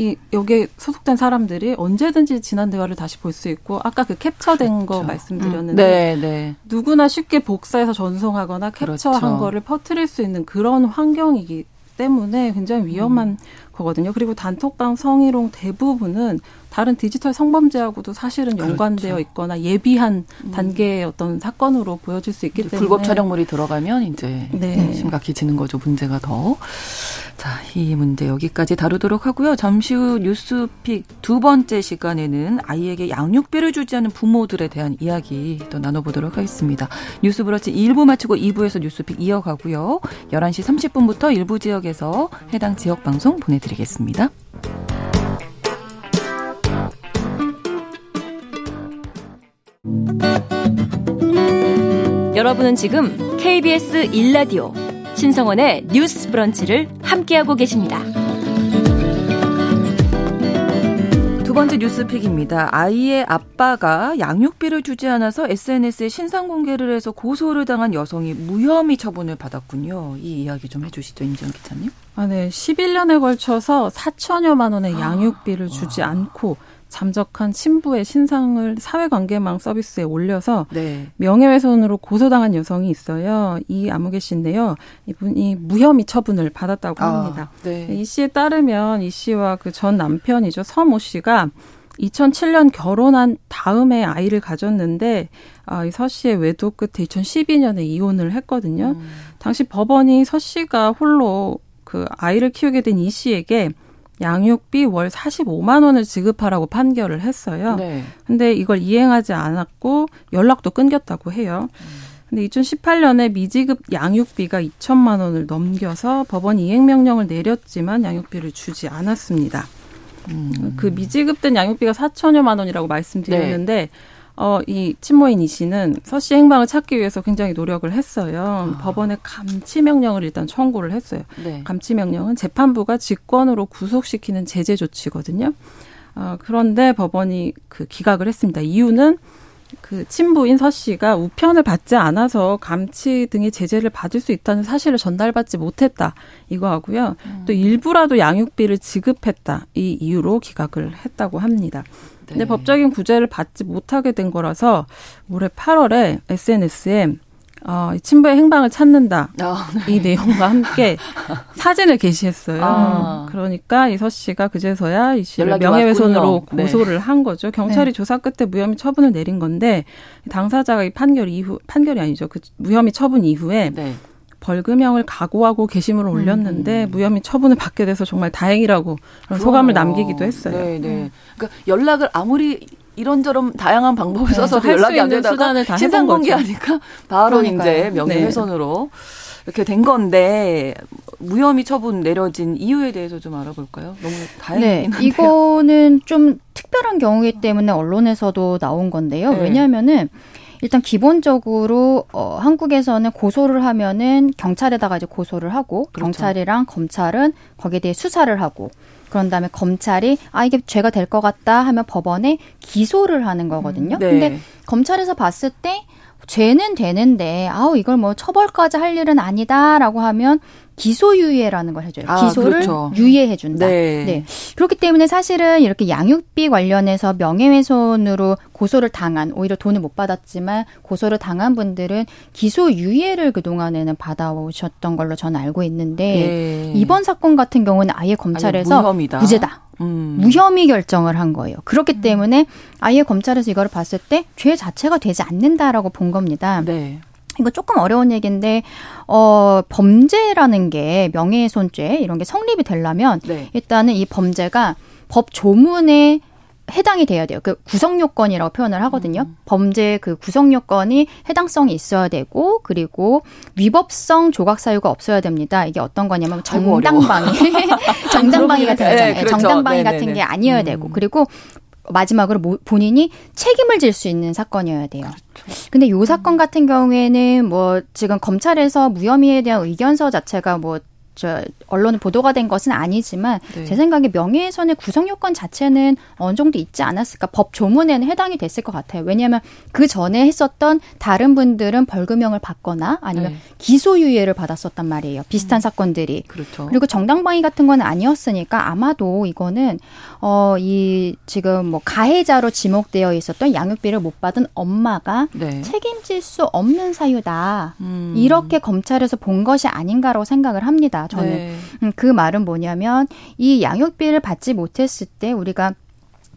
이 여기에 소속된 사람들이 언제든지 지난 대화를 다시 볼 수 있고 아까 그 캡처된 그렇죠. 거 말씀드렸는데 음. 네, 네. 누구나 쉽게 복사해서 전송하거나 캡처한 그렇죠. 거를 퍼뜨릴 수 있는 그런 환경이기 때문에 굉장히 위험한 음. 거거든요. 그리고 단톡방 성희롱 대부분은 다른 디지털 성범죄하고도 사실은 그렇죠. 연관되어 있거나 예비한 음. 단계의 어떤 사건으로 보여질 수 있기 때문에
불법 촬영물이 들어가면 이제 네. 심각해지는 거죠. 문제가 더. 자, 이 문제 여기까지 다루도록 하고요. 잠시 후 뉴스픽 두 번째 시간에는 아이에게 양육비를 주지 않은 부모들에 대한 이야기 또 나눠보도록 하겠습니다. 뉴스 브러치 1부 마치고 2부에서 뉴스픽 이어가고요. 11시 30분부터 일부 지역에서 해당 지역 방송 보내드리겠습니다.
여러분은 지금 KBS 1라디오 신성원의 뉴스 브런치를 함께하고 계십니다.
두 번째 뉴스픽입니다. 아이의 아빠가 양육비를 주지 않아서 SNS에 신상 공개를 해서 고소를 당한 여성이 무혐의 처분을 받았군요. 이 이야기 좀 해주시죠, 임지영 기자님.
아, 네. 11년에 걸쳐서 4천여만 원의 아, 양육비를 주지 와. 않고 잠적한 친부의 신상을 사회관계망 서비스에 올려서 네. 명예훼손으로 고소당한 여성이 있어요. 이 아무개 씨인데요. 이분이 무혐의 처분을 받았다고 아, 합니다. 네. 이 씨에 따르면 이 씨와 그 전 남편이죠. 서모 씨가 2007년 결혼한 다음에 아이를 가졌는데 아, 이서 씨의 외도 끝에 2012년에 이혼을 했거든요. 음. 당시 법원이 서 씨가 홀로 그 아이를 키우게 된 이 씨에게 양육비 월 45만 원을 지급하라고 판결을 했어요. 네. 근데 이걸 이행하지 않았고 연락도 끊겼다고 해요. 근데 2018년에 미지급 양육비가 2천만 원을 넘겨서 법원이 이행 명령을 내렸지만 양육비를 주지 않았습니다. 음. 그 미지급된 양육비가 4천여만 원이라고 말씀드렸는데 네. 어, 이 친모인 이 씨는 서 씨 행방을 찾기 위해서 굉장히 노력을 했어요. 아. 법원에 감치 명령을 일단 청구를 했어요. 네. 감치 명령은 재판부가 직권으로 구속시키는 제재 조치거든요. 어, 그런데 법원이 그 기각을 했습니다. 이유는 그 친부인 서 씨가 우편을 받지 않아서 감치 등의 제재를 받을 수 있다는 사실을 전달받지 못했다 이거 하고요. 음. 또 일부라도 양육비를 지급했다 이 이유로 기각을 했다고 합니다. 근데 네. 법적인 구제를 받지 못하게 된 거라서 올해 8월에 SNS에 어, 친부의 행방을 찾는다. 아, 네. 이 내용과 함께 사진을 게시했어요. 아. 그러니까 이서 씨가 그제서야 이 씨를 명예훼손으로 네. 고소를 네. 한 거죠. 경찰이 네. 조사 끝에 무혐의 처분을 내린 건데 당사자가 이 판결 이후 판결이 아니죠. 그 무혐의 처분 이후에 네. 벌금형을 각오하고 게시물을 올렸는데 음. 무혐의 처분을 받게 돼서 정말 다행이라고 그런 소감을 남기기도 했어요.
네, 네. 음. 그러니까 연락을 아무리 이런저런 다양한 방법을 네, 써서 연락이 안 되다가 신상 공개하니까 바로 그러니까요. 이제 명예훼손으로 네. 이렇게 된 건데 무혐의 처분 내려진 이유에 대해서 좀 알아볼까요? 너무 다행이긴
네, 이거는 좀 특별한 경우이기 때문에 언론에서도 나온 건데요. 네. 왜냐하면은 일단 기본적으로 어 한국에서는 고소를 하면은 경찰에다가 이제 고소를 하고 그렇죠. 경찰이랑 검찰은 거기에 대해 수사를 하고 그런 다음에 검찰이 아 이게 죄가 될 것 같다 하면 법원에 기소를 하는 거거든요. 음, 네. 근데 검찰에서 봤을 때 죄는 되는데 아우 이걸 뭐 처벌까지 할 일은 아니다라고 하면 기소유예라는 걸 해줘요. 아, 기소를 그렇죠. 유예해준다. 네. 네. 그렇기 때문에 사실은 이렇게 양육비 관련해서 명예훼손으로 고소를 당한 오히려 돈을 못 받았지만 고소를 당한 분들은 기소유예를 그 동안에는 받아오셨던 걸로 저는 알고 있는데 네. 이번 사건 같은 경우는 아예 검찰에서 아니, 무죄다. 음. 무혐의 결정을 한 거예요. 그렇기 음. 때문에 아예 검찰에서 이거를 봤을 때 죄 자체가 되지 않는다라고 본 겁니다. 네. 이거 조금 어려운 얘기인데 어 범죄라는 게 명예훼손죄 이런 게 성립이 되려면 네. 일단은 이 범죄가 법 조문에 해당이 돼야 돼요. 그 구성 요건이라고 표현을 하거든요. 음. 범죄 그 구성 요건이 해당성이 있어야 되고 그리고 위법성 조각 사유가 없어야 됩니다. 이게 어떤 거냐면 정당방위, 정당방위 같은 거잖아요. 네, 그렇죠. 정당방위 네네네. 같은 게 아니어야 음. 되고 그리고 마지막으로 본인이 책임을 질 수 있는 사건이어야 돼요. 그렇죠. 근데 요 사건 같은 경우에는 뭐 지금 검찰에서 무혐의에 대한 의견서 자체가 뭐 저 언론에 보도가 된 것은 아니지만 네. 제 생각에 명예훼손의 구성 요건 자체는 어느 정도 있지 않았을까 법 조문에는 해당이 됐을 것 같아요. 왜냐하면 그 전에 했었던 다른 분들은 벌금형을 받거나 아니면 네. 기소유예를 받았었단 말이에요. 비슷한 음. 사건들이. 그렇죠. 그리고 정당방위 같은 건 아니었으니까 아마도 이거는 어 이 지금 뭐 가해자로 지목되어 있었던 양육비를 못 받은 엄마가 네. 책임질 수 없는 사유다. 음. 이렇게 검찰에서 본 것이 아닌가라고 생각을 합니다. 저는 네. 음, 그 말은 뭐냐면 이 양육비를 받지 못했을 때 우리가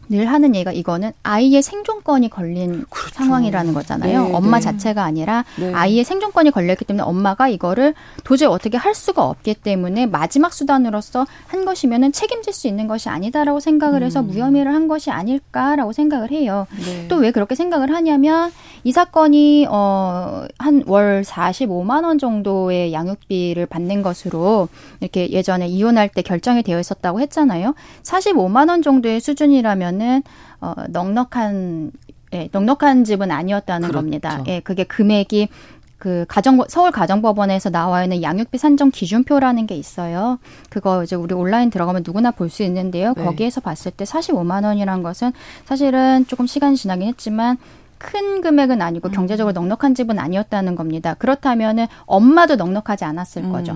늘 하는 얘기가 이거는 아이의 생존권이 걸린 그렇죠. 상황이라는 거잖아요. 네, 엄마 네. 자체가 아니라 네. 아이의 생존권이 걸렸기 때문에 엄마가 이거를 도저히 어떻게 할 수가 없기 때문에 마지막 수단으로서 한 것이면은 책임질 수 있는 것이 아니다라고 생각을 해서 음. 무혐의를 한 것이 아닐까라고 생각을 해요. 네. 또왜 그렇게 생각을 하냐면 이 사건이 어 한 월 45만 원 정도의 양육비를 받는 것으로 이렇게 예전에 이혼할 때 결정이 되어 있었다고 했잖아요. 45만 원 정도의 수준이라면 은 어 넉넉한 예, 넉넉한 집은 아니었다는 그렇죠. 겁니다. 예, 그게 금액이 그 가정 서울 가정법원에서 나와 있는 양육비 산정 기준표라는 게 있어요. 그거 이제 우리 온라인 들어가면 누구나 볼 수 있는데요. 네. 거기에서 봤을 때 45만 원이란 것은 사실은 조금 시간이 지나긴 했지만 큰 금액은 아니고 음. 경제적으로 넉넉한 집은 아니었다는 겁니다. 그렇다면은 엄마도 넉넉하지 않았을 음. 거죠.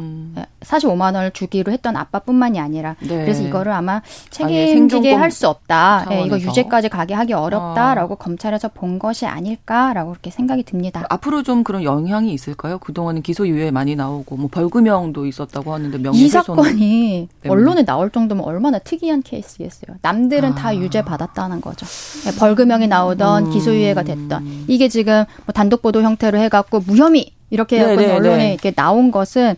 45만 원을 주기로 했던 아빠뿐만이 아니라 네. 그래서 이거를 아마 책임지게 할 수 없다. 네, 이거 유죄까지 가게 하기 어렵다라고 아. 검찰에서 본 것이 아닐까라고 그렇게 생각이 듭니다.
앞으로 좀 그런 영향이 있을까요? 그동안은 기소유예 많이 나오고 뭐 벌금형도 있었다고 하는데 명예훼손
이 사건이 언론에 나올 정도면 얼마나 특이한 케이스겠어요. 남들은 아. 다 유죄 받았다는 거죠. 네, 벌금형이 나오던 음. 기소유예가 됐 됐던 음. 이게 지금 뭐 단독 보도 형태로 해갖고 무혐의 이렇게 해갖고 네, 네, 언론에 네. 이렇게 나온 것은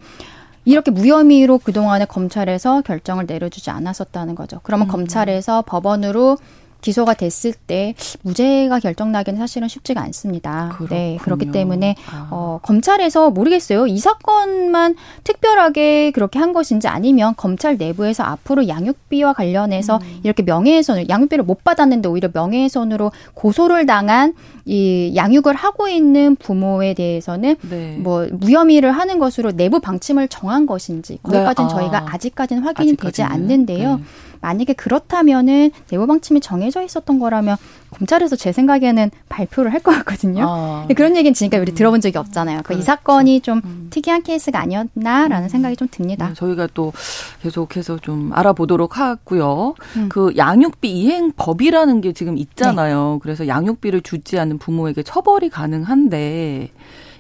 이렇게 무혐의로 그동안에 검찰에서 결정을 내려주지 않았었다는 거죠. 그러면 음. 검찰에서 법원으로 기소가 됐을 때 무죄가 결정나기는 사실은 쉽지가 않습니다. 그렇군요. 네, 그렇기 때문에 아. 어, 검찰에서 모르겠어요. 이 사건만 특별하게 그렇게 한 것인지 아니면 검찰 내부에서 앞으로 양육비와 관련해서 음. 이렇게 명예훼손을 양육비를 못 받았는데 오히려 명예훼손으로 고소를 당한 이 양육을 하고 있는 부모에 대해서는 네. 뭐 무혐의를 하는 것으로 내부 방침을 정한 것인지 거기까지는 네. 아. 저희가 아직까지는 확인이 아직까지는. 되지 않는데요. 네. 만약에 그렇다면은 내부 방침이 정해져 있었던 거라면 검찰에서 제 생각에는 발표를 할 것 같거든요. 아. 그런 얘기는 지금까지 우리 들어본 적이 없잖아요. 그러니까 그렇죠. 이 사건이 좀 음. 특이한 케이스가 아니었나라는 음. 생각이 좀 듭니다.
네, 저희가 또 계속해서 좀 알아보도록 하고요. 음. 그 양육비 이행법이라는 게 지금 있잖아요. 네. 그래서 양육비를 주지 않는 부모에게 처벌이 가능한데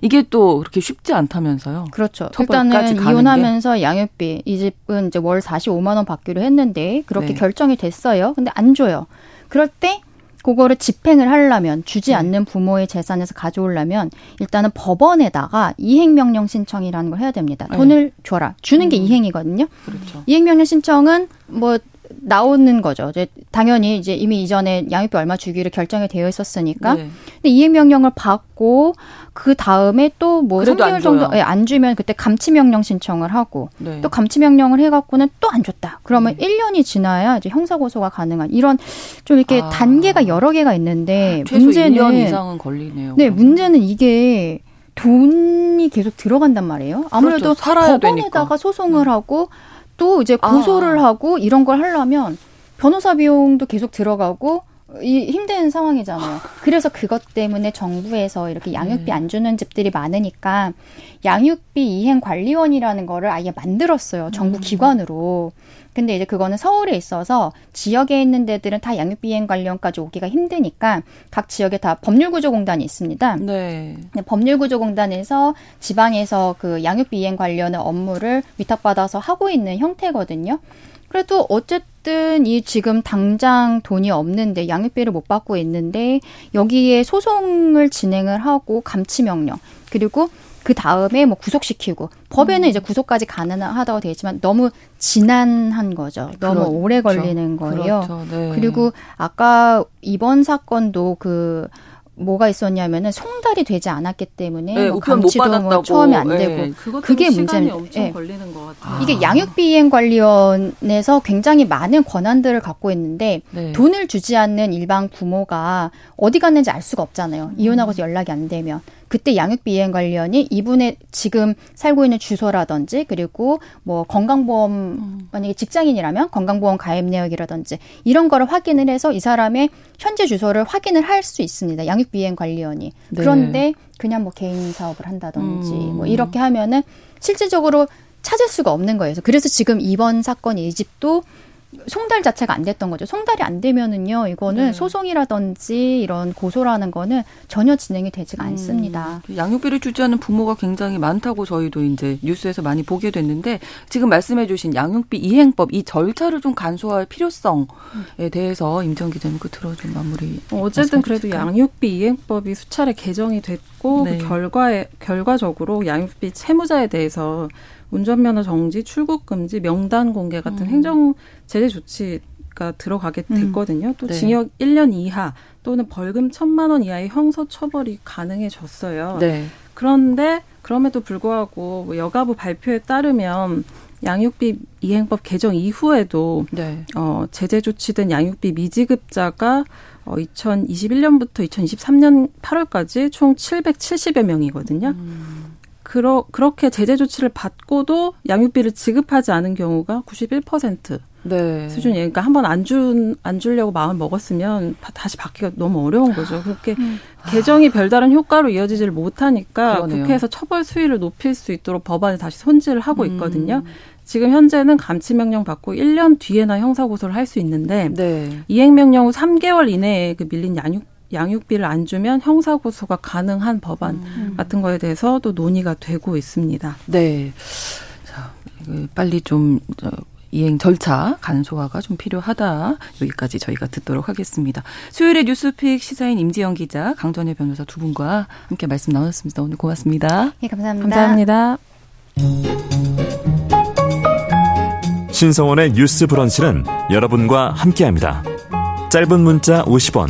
이게 또 그렇게 쉽지 않다면서요.
그렇죠. 일단은 이혼하면서 양육비 이 집은 이제 월 45만 원 받기로 했는데 그렇게 네. 결정이 됐어요. 근데 안 줘요. 그럴 때 그거를 집행을 하려면 주지 네. 않는 부모의 재산에서 가져오려면 일단은 법원에다가 이행명령 신청이라는 걸 해야 됩니다. 네. 돈을 네. 줘라. 주는 게 음. 이행이거든요. 그렇죠. 이행명령 신청은 뭐 나오는 거죠. 이제 당연히 이제 이미 이전에 양육비 얼마 주기로 결정이 되어 있었으니까. 네. 근데 이행 명령을 받고 그 다음에 또뭐 3개월 정도 예, 안 주면 그때 감치 명령 신청을 하고 네. 또 감치 명령을 해 갖고는 또 안 줬다. 그러면 네. 1년이 지나야 이제 형사 고소가 가능한 이런 좀 이렇게 아. 단계가 여러 개가 있는데
최소 문제는 1년 이상은 걸리네요.
네, 그러면. 문제는 이게 돈이 계속 들어간단 말이에요. 아무래도 그렇죠. 법원에다가 되니까. 소송을 음. 하고 또 이제 고소를 아. 하고 이런 걸 하려면 변호사 비용도 계속 들어가고 이 힘든 상황이잖아요. 그래서 그것 때문에 정부에서 이렇게 양육비 네. 안 주는 집들이 많으니까 양육비 이행 관리원이라는 거를 아예 만들었어요. 정부 음. 기관으로. 근데 이제 그거는 서울에 있어서 지역에 있는 데들은 다 양육비 이행 관련까지 오기가 힘드니까 각 지역에 다 법률구조공단이 있습니다. 네. 법률구조공단에서 지방에서 그 양육비 이행 관련의 업무를 위탁받아서 하고 있는 형태거든요. 그래도 어쨌든 이 지금 당장 돈이 없는데 양육비를 못 받고 있는데 여기에 소송을 진행을 하고 감치 명령 그리고 그 다음에 뭐 구속시키고 법에는 음. 이제 구속까지 가능하다고 되어 있지만 너무 지난한 거죠. 너무 그렇죠. 오래 걸리는 거예요. 그렇죠. 네. 그리고 아까 이번 사건도 그 뭐가 있었냐면은 송달이 되지 않았기 때문에 네, 뭐 감치도 뭐 처음에 안 되고 네, 그게
엄청 네. 걸리는 것 같아요.
이게 양육비 이행 관련해서 굉장히 많은 권한들을 갖고 있는데 네. 돈을 주지 않는 일반 부모가 어디 갔는지 알 수가 없잖아요. 이혼하고서 연락이 안 되면 그때 양육비 이행 관련이 이분의 지금 살고 있는 주소라든지 그리고 뭐 건강보험 음. 만약에 직장인이라면 건강보험 가입 내역이라든지 이런 거를 확인을 해서 이 사람의 현재 주소를 확인을 할 수 있습니다. 양육 비 이행 관리원이. 네. 그런데 그냥 뭐 개인 사업을 한다든지 음. 뭐 이렇게 하면은 실질적으로 찾을 수가 없는 거예요. 그래서 지금 이번 사건 이 집도 송달 자체가 안 됐던 거죠. 송달이 안 되면은요, 이거는 네. 소송이라든지 이런 고소라는 거는 전혀 진행이 되지가 음, 않습니다.
양육비를 주지 않는 부모가 굉장히 많다고 저희도 이제 뉴스에서 많이 보게 됐는데 지금 말씀해주신 양육비 이행법 이 절차를 좀 간소화할 필요성에 대해서 임정 기자님 끝으로 좀 마무리.
어, 어쨌든 그래도 양육비 이행법이 수차례 개정이 됐고 네. 그 결과에 결과적으로 양육비 채무자에 대해서 운전면허 정지, 출국 금지, 명단 공개 같은 음. 행정 제재 조치 가 들어가게 음. 됐거든요. 음. 또 네. 징역 1년 이하 또는 벌금 1천만 원 이하의 형사 처벌이 가능해졌어요. 네. 그런데 그럼에도 불구하고 뭐 여가부 발표에 따르면 양육비 이행법 개정 이후에도 네. 어, 제재 조치된 양육비 미지급자가 어, 2021년부터 2023년 8월까지 총 770여 명이거든요. 음. 그러, 그렇게 제재 조치를 받고도 양육비를 지급하지 않은 경우가 91% 네. 수준이에요. 그러니까 한 번 안 준, 안 주려고 마음을 먹었으면 다시 받기가 너무 어려운 거죠. 그렇게 음. 개정이 별다른 효과로 이어지지를 못하니까 그러네요. 국회에서 처벌 수위를 높일 수 있도록 법안을 다시 손질을 하고 음. 있거든요. 음. 지금 현재는 감치 명령 받고 1년 뒤에나 형사 고소를 할 수 있는데 네. 이행 명령 후 3개월 이내에 그 밀린 양육 양육비를 안 주면 형사고소가 가능한 법안 음. 같은 거에 대해서 도 논의가 되고 있습니다.
네. 자, 빨리 좀 이행 절차 간소화가 좀 필요하다. 여기까지 저희가 듣도록 하겠습니다. 수요일에 뉴스픽 시사인 임지영 기자, 강전혜 변호사 두 분과 함께 말씀 나눴습니다. 오늘 고맙습니다.
네, 감사합니다.
감사합니다.
신성원의 뉴스 브런치는 여러분과 함께합니다. 짧은 문자 50원,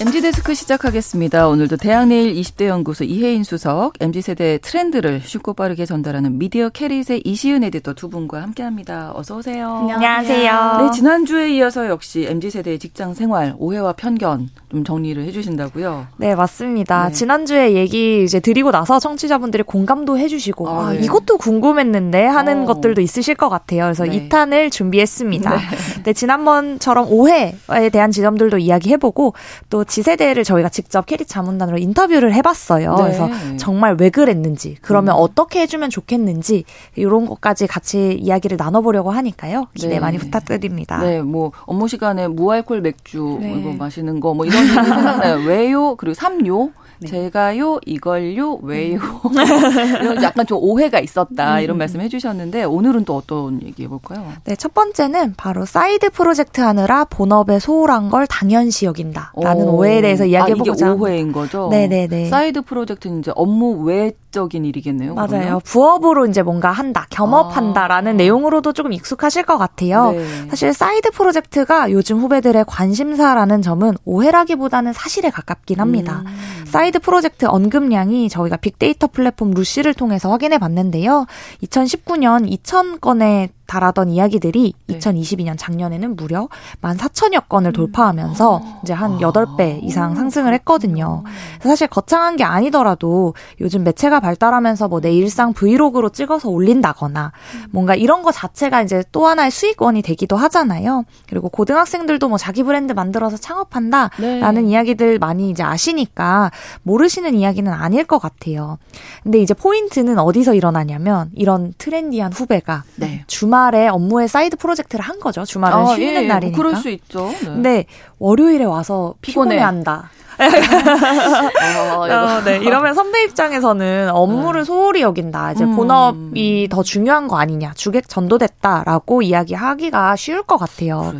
MZ데스크 시작하겠습니다. 오늘도 대학내일 20대 연구소 이혜인 수석, MZ세대 트렌드를 쉽고 빠르게 전달하는 미디어 캐릿의 이시은 에디터 두 분과 함께합니다. 어서 오세요.
안녕하세요.
네, 지난주에 이어서 역시 MZ세대의 직장 생활, 오해와 편견 좀 정리를 해주신다고요?
네, 맞습니다. 네. 지난주에 얘기 이제 드리고 나서 청취자분들이 공감도 해주시고, 아, 아 네. 이것도 궁금했는데 하는 어. 것들도 있으실 것 같아요. 그래서 네. 2탄을 준비했습니다. 네. 네, 지난번처럼 오해에 대한 지점들도 이야기해보고 또 Z세대를 저희가 직접 캐릿 자문단으로 인터뷰를 해봤어요. 네. 그래서 정말 왜 그랬는지, 그러면 음. 어떻게 해주면 좋겠는지 이런 것까지 같이 이야기를 나눠보려고 하니까요. 기대 네. 많이 부탁드립니다.
네, 뭐 업무 시간에 무알콜 맥주 네. 뭐 마시는 거 뭐 이런 생각나요. 왜요? 그리고 삼요 네. 제가요 이걸요 왜요 음. 약간 좀 오해가 있었다 음. 이런 말씀 해주셨는데 오늘은 또 어떤 얘기 해볼까요?
네, 첫 번째는 바로 사이드 프로젝트 하느라 본업에 소홀한 걸 당연시 여긴다라는 오. 해에 대해서 이야기해보고자.
아, 이게 오해인 거죠? 네네네. 사이드 프로젝트는 이제 업무 외 적인 일이겠네요.
맞아요. 그러면? 부업으로 이제 뭔가 한다, 겸업한다라는 아. 내용으로도 조금 익숙하실 것 같아요. 네. 사실 사이드 프로젝트가 요즘 후배들의 관심사라는 점은 오해라기보다는 사실에 가깝긴 합니다. 음. 사이드 프로젝트 언급량이 저희가 빅데이터 플랫폼 루시를 통해서 확인해 봤는데요. 2019년 2,000건의 달하던 이야기들이 네. 2022년 작년에는 무려 14,000여 건을 음. 돌파하면서 음. 이제 한 8배 이상 상승을 했거든요. 사실 거창한 게 아니더라도 요즘 매체가 발달하면서 뭐 내 일상 브이로그로 찍어서 올린다거나 뭔가 이런 거 자체가 이제 또 하나의 수익원이 되기도 하잖아요. 그리고 고등학생들도 뭐 자기 브랜드 만들어서 창업한다라는 네. 이야기들 많이 이제 아시니까 모르시는 이야기는 아닐 것 같아요. 근데 이제 포인트는 어디서 일어나냐면 이런 트렌디한 후배가 네. 주말 주말에 업무에 사이드 프로젝트를 한 거죠. 주말은 아, 쉬는 예, 예. 날이니까.
그럴 수 있죠.
네. 근데 월요일에 와서 피곤해. 피곤해한다. 어, 어, 네. 이러면 선배 입장에서는 업무를 네. 소홀히 여긴다. 이제 음. 본업이 더 중요한 거 아니냐. 주객 전도됐다라고 이야기하기가 쉬울 것 같아요.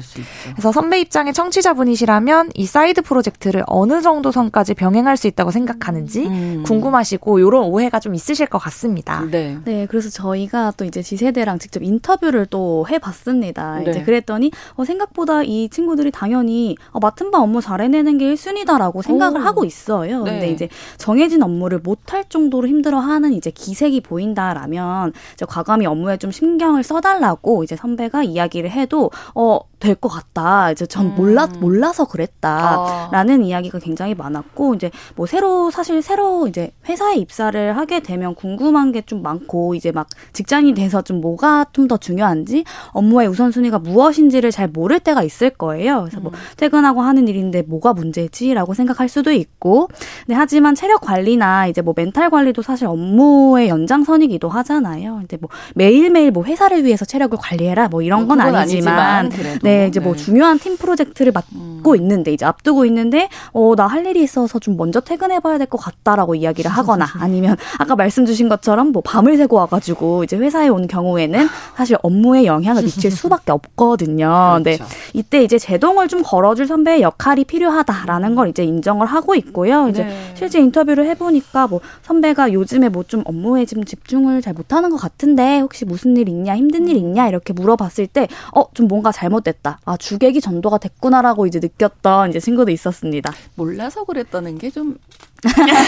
그래서 선배 입장의 청취자분이시라면 이 사이드 프로젝트를 어느 정도 선까지 병행할 수 있다고 생각하는지 음. 궁금하시고 이런 오해가 좀 있으실 것 같습니다.
네. 네. 그래서 저희가 또 이제 지세대랑 직접 인터뷰를 또 해봤습니다. 네. 이제 그랬더니 어, 생각보다 이 친구들이 당연히 어, 맡은 바 업무 잘 해내는 게 1순위다라고 생각을 오. 하고 있어요. 네. 근데 이제 정해진 업무를 못할 정도로 힘들어하는 이제 기색이 보인다라면 이제 과감히 업무에 좀 신경을 써달라고 이제 선배가 이야기를 해도 어 될 것 같다. 이제 전 음. 몰라 몰라서 그랬다라는 아. 이야기가 굉장히 많았고 이제 뭐 새로 사실 새로 이제 회사에 입사를 하게 되면 궁금한 게 좀 많고 이제 막 직장이 돼서 좀 뭐가 좀 더 중요한지 업무의 우선순위가 무엇인지를 잘 모를 때가 있을 거예요. 그래서 뭐 음. 뭐 퇴근하고 하는 일인데 뭐가 문제지라고 생각
생각할 수도 있고, 네, 하지만 체력 관리나 이제 뭐 멘탈 관리도 사실 업무의 연장선이기도 하잖아요. 이제 뭐 매일매일 뭐 회사를 위해서 체력을 관리해라 뭐 이런 건 아니지만, 아니지만 네, 이제 뭐 네. 중요한 팀 프로젝트를 맡고 음. 있는데 이제 앞두고 있는데 어, 나 할 일이 있어서 좀 먼저 퇴근해 봐야 될 것 같다라고 이야기를 하거나 아니면 아까 말씀 주신 것처럼 뭐 밤을 새고 와 가지고 이제 회사에 온 경우에는 사실 업무에 영향을 미칠 수밖에 없거든요. 네. 그렇죠. 네. 이때 이제 제동을 좀 걸어줄 선배의 역할이 필요하다라는 걸 이제 인정 을 하고 있고요. 이제 네. 실제 인터뷰를 해보니까 뭐 선배가 요즘에 뭐 좀 업무에 좀 집중을 잘 못하는 것 같은데 혹시 무슨 일 있냐 힘든 일 있냐 이렇게 물어봤을 때 어 좀 뭔가 잘못됐다. 아 주객이 전도가 됐구나라고 이제 느꼈던 이제 친구도 있었습니다.
몰라서 그랬다는 게 좀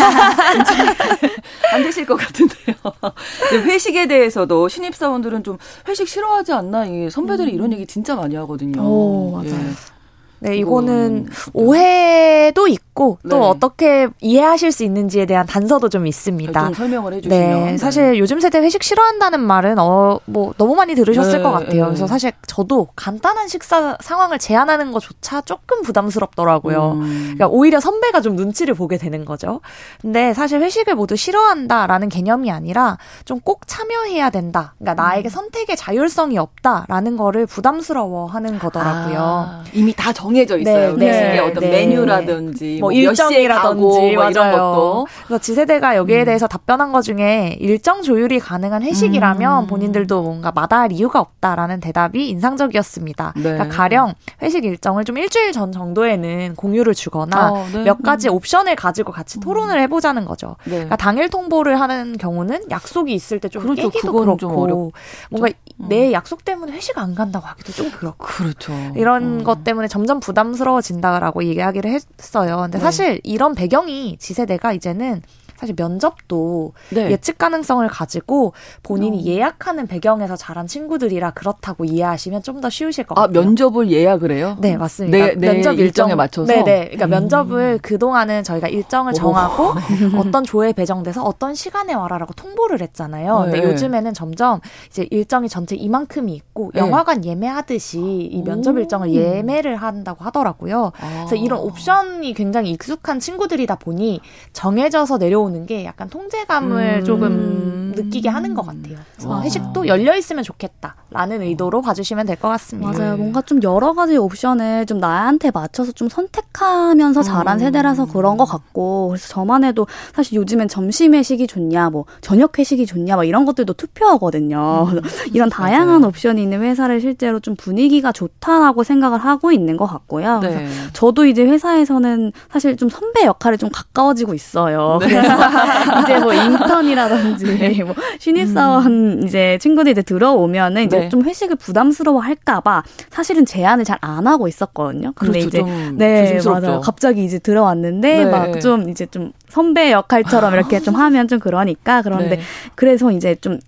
안 되실 것 같은데요. 회식에 대해서도 신입 사원들은 좀 회식 싫어하지 않나? 선배들이 음. 이런 얘기 진짜 많이 하거든요.
오, 맞아요. 예. 네, 이거는 오해도 있고 또 네. 어떻게 이해하실 수 있는지에 대한 단서도 좀 있습니다.
좀 설명을 해주시면. 네,
사실 네. 요즘 세대 회식 싫어한다는 말은 어 뭐 너무 많이 들으셨을 네, 것 같아요. 그래서 네. 사실 저도 간단한 식사 상황을 제안하는 것조차 조금 부담스럽더라고요. 음. 그러니까 오히려 선배가 좀 눈치를 보게 되는 거죠. 근데 사실 회식을 모두 싫어한다라는 개념이 아니라 좀 꼭 참여해야 된다. 그러니까 나에게 음. 선택의 자율성이 없다라는 거를 부담스러워하는 거더라고요. 아,
이미 다 정. 정해져 있어요. 네, 네, 어떤 네, 메뉴라든지 뭐, 뭐 일정이라든지 뭐 이런 것도.
그래서 지세대가 여기에 음. 대해서 답변한 것 중에 일정 조율이 가능한 회식이라면 음. 본인들도 뭔가 마다할 이유가 없다라는 대답이 인상적이었습니다. 네. 그러니까 가령 회식 일정을 좀 일주일 전 정도에는 공유를 주거나 어, 네. 몇 가지 음. 옵션을 가지고 같이 토론을 해보자는 거죠. 네. 그러니까 당일 통보를 하는 경우는 약속이 있을 때좀 그렇죠. 깨기도 그렇고 뭔가 음. 내 약속 때문에 회식 안 간다고 하기도 좀 그렇고
그렇죠.
이런 음. 것 때문에 점점 부담스러워진다라고 이야기를 했어요. 근데 네. 사실 이런 배경이 지세대가 이제는 사실 면접도 네. 예측 가능성을 가지고 본인이 어. 예약하는 배경에서 자란 친구들이라 그렇다고 이해하시면 좀 더 쉬우실 것 아,
같아요. 아, 면접을 예약을 해요?
네, 맞습니다. 네,
면접 일정, 에 맞춰서?
네, 네. 그러니까 음. 면접을 그동안은 저희가 일정을 정하고 어떤 조에 배정돼서 어떤 시간에 와라라고 통보를 했잖아요. 네. 근데 요즘에는 점점 이제 일정이 전체 이만큼이 있고 네. 영화관 예매하듯이 이 면접 일정을 예매를 한다고 하더라고요. 아. 그래서 이런 옵션이 굉장히 익숙한 친구들이다 보니 정해져서 내려오 는 보는 게 약간 통제감을 음. 조금 느끼게 하는 것 같아요. 회식도 열려 있으면 좋겠다 라는 의도로 봐주시면 될 것 같습니다.
맞아요. 뭔가 좀 여러 가지 옵션을 좀 나한테 맞춰서 좀 선택하면서 자란 음. 세대라서 그런 것 같고 그래서 저만 해도 사실 요즘엔 점심 회식이 좋냐, 뭐 저녁 회식이 좋냐, 막 이런 것들도 투표하거든요. 음. 이런 다양한 맞아요. 옵션이 있는 회사를 실제로 좀 분위기가 좋다라고 생각을 하고 있는 것 같고요. 네. 저도 이제 회사에서는 사실 좀 선배 역할에 좀 가까워지고 있어요. 네. 그래서 이제 뭐 인턴이라든지 네. 뭐 신입사원 음. 이제 친구들이 이제 들어오면은 이제 네. 좀 회식을 부담스러워 할까봐 사실은 제안을 잘 안 하고 있었거든요. 근데 그렇죠, 이제 네 맞아요. 갑자기 이제 들어왔는데 네. 막좀 이제 좀 선배 역할처럼 이렇게 좀 하면 좀 그러니까 그런데 네. 그래서 이제 좀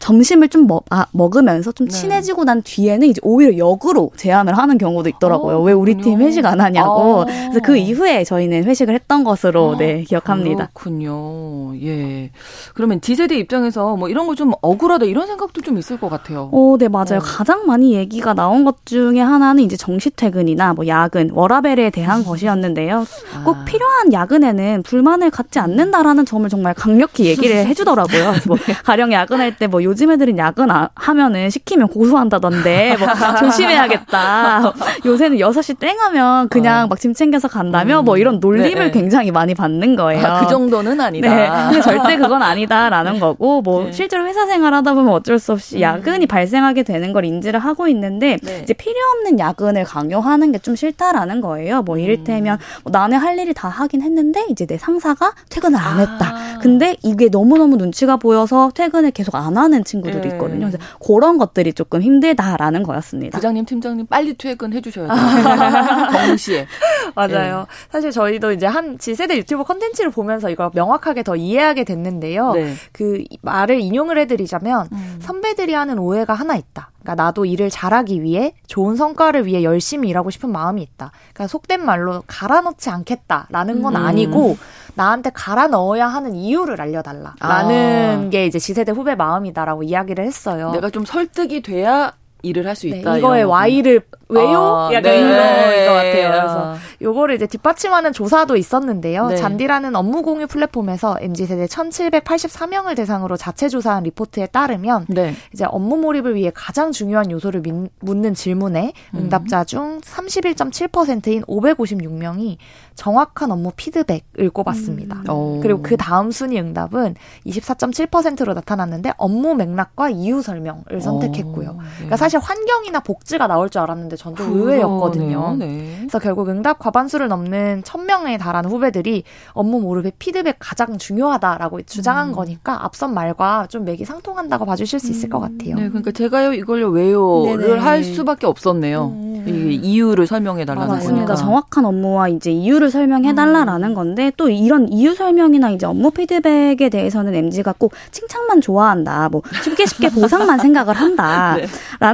점심을 좀 먹, 아, 먹으면서 좀 네. 친해지고 난 뒤에는 이제 오히려 역으로 제안을 하는 경우도 있더라고요. 어, 왜 우리 팀 회식 안 하냐고. 아. 그래서 그 이후에 저희는 회식을 했던 것으로 아, 네, 기억합니다.
그렇군요. 예. 그러면 D세대 입장에서 뭐 이런 거 좀 억울하다 이런 생각도 좀 있을 것 같아요.
어, 네, 맞아요. 어. 가장 많이 얘기가 나온 것 중에 하나는 이제 정시 퇴근이나 뭐 야근, 워라벨에 대한 것이었는데요. 꼭 아. 필요한 야근에는 불만을 갖지 않는다라는 점을 정말 강력히 얘기를 해주더라고요. 뭐 네. 가령 야근할 때뭐 요즘 애들은 야근 아, 하면은 시키면 고소한다던데 뭐 조심해야겠다. 요새는 6시 땡 하면 그냥 어. 막짐 챙겨서 간다며 음. 뭐 이런 놀림을 네. 굉장히 많이 받는 거예요.
아, 그 정도는 아니다.
네. 근데 절대 그건 아니다라는 거고 뭐 네. 실제로 회사 생활 하다 보면 어쩔 수 없이 음. 야근이 음. 발생하게 되는 걸 인지를 하고 있는데 네. 이제 필요 없는 야근을 강요하는 게 좀 싫다라는 거예요. 뭐 이를테면 음. 뭐 나는 할 일이 다 하긴 했는데 이제 내 상사가 퇴근을 안 했다. 아. 근데 이게 너무너무 눈치가 보여서 퇴근을 계속 안 하는 하는 친구들이 네. 있거든요. 그래서 그런 것들이 조금 힘들다라는 거였습니다.
부장님, 팀장님 빨리 퇴근해 주셔야 돼요. 동시에.
맞아요. 네. 사실 저희도 이제 한 지세대 유튜브 컨텐츠를 보면서 이걸 명확하게 더 이해하게 됐는데요. 네. 그 말을 인용을 해드리자면 음. 선배들이 하는 오해가 하나 있다. 그러니까 나도 일을 잘하기 위해 좋은 성과를 위해 열심히 일하고 싶은 마음이 있다. 그러니까 속된 말로 갈아 넣지 않겠다라는 건 음. 아니고 나한테 갈아 넣어야 하는 이유를 알려달라라는 아. 게 이제 지세대 후배 마음이다라고 이야기를 했어요.
내가 좀 설득이 돼야 일을 할 수 있다.
네, 이거의 Y를 왜요? 아, 약간 네. 이런 것 같아요. 그래서 요거를 이제 뒷받침하는 조사도 있었는데요. 네. 잔디라는 업무 공유 플랫폼에서 MZ 세대 1,784명을 대상으로 자체 조사한 리포트에 따르면 네. 이제 업무 몰입을 위해 가장 중요한 요소를 민, 묻는 질문에 음. 응답자 중 31.7%인 556명이 정확한 업무 피드백을 꼽았습니다. 음. 그리고 그 다음 순위 응답은 24.7%로 나타났는데 업무 맥락과 이유 설명을 선택했고요. 네. 그러니까 사실 환경이나 복지가 나올 줄 알았는데 전좀 의외였거든요. 네. 그래서 결국 응답 과 반수를 넘는 1000명에 달하는 후배들이 업무 몰입의 피드백 가장 중요하다라고 주장한 음. 거니까 앞선 말과 좀 맥이 상통한다고 봐주실 수 있을 것 음. 같아요.
네, 그러니까 제가요 이걸요 왜요를 네네. 할 수밖에 없었네요. 음. 이 이유를 설명해 달라는 거니까.
정확한 업무와 이제 이유를 설명해 달라라는 음. 건데 또 이런 이유 설명이나 이제 업무 피드백에 대해서는 MZ가 꼭 칭찬만 좋아한다. 뭐 쉽게 쉽게 보상만 생각을 한다라는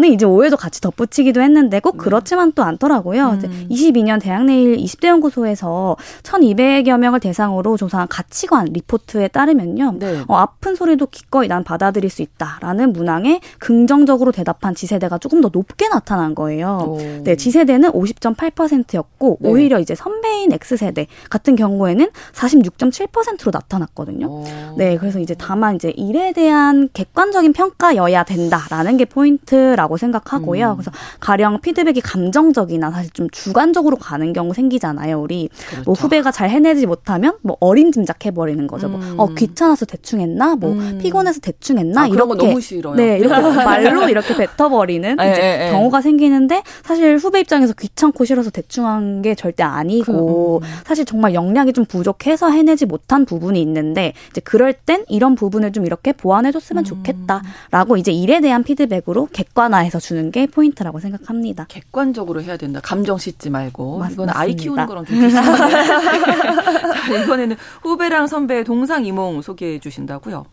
네. 이제 오해도 같이 덧붙이기도 했는데 꼭 네. 그렇지만 또 않더라고요. 음. 22년 대학 내일 20대 연구소에서 1,200여 명을 대상으로 조사한 가치관 리포트에 따르면요. 네. 어, 아픈 소리도 기꺼이 난 받아들일 수 있다라는 문항에 긍정적으로 대답한 Z세대가 조금 더 높게 나타난 거예요. 오. 네, Z세대는 50.8%였고 네. 오히려 이제 선배인 X세대 같은 경우에는 46.7%로 나타났거든요. 오. 네, 그래서 이제 다만 이제 일에 대한 객관적인 평가여야 된다라는 게 포인트라고 생각하고요. 음. 그래서 가령 피드백이 감정적이나 사실 좀 주관적으로 가는 경우 생기잖아요. 우리 뭐 그렇죠. 뭐 후배가 잘 해내지 못하면 뭐 어림짐작해 버리는 거죠. 뭐, 음. 뭐 어, 귀찮아서 대충 했나? 뭐 음. 피곤해서 대충 했나?
아, 이렇게 너무 싫어요.
네, 이렇게 말로 이렇게 뱉어버리는 에, 에, 에. 경우가 생기는데 사실 후배 입장에서 귀찮고 싫어서 대충 한 게 절대 아니고 그, 음. 사실 정말 역량이 좀 부족해서 해내지 못한 부분이 있는데 이제 그럴 땐 이런 부분을 좀 이렇게 보완해줬으면 음. 좋겠다라고 이제 일에 대한 피드백으로 객관화해서 주는 게 포인트라고 생각합니다.
객관적으로 해야 된다. 감정 씻지 말고 맞, 이건 아이 키우는 거랑 좀 비슷한데 이번에는 후배랑 선배 동상이몽 소개해 주신다고요?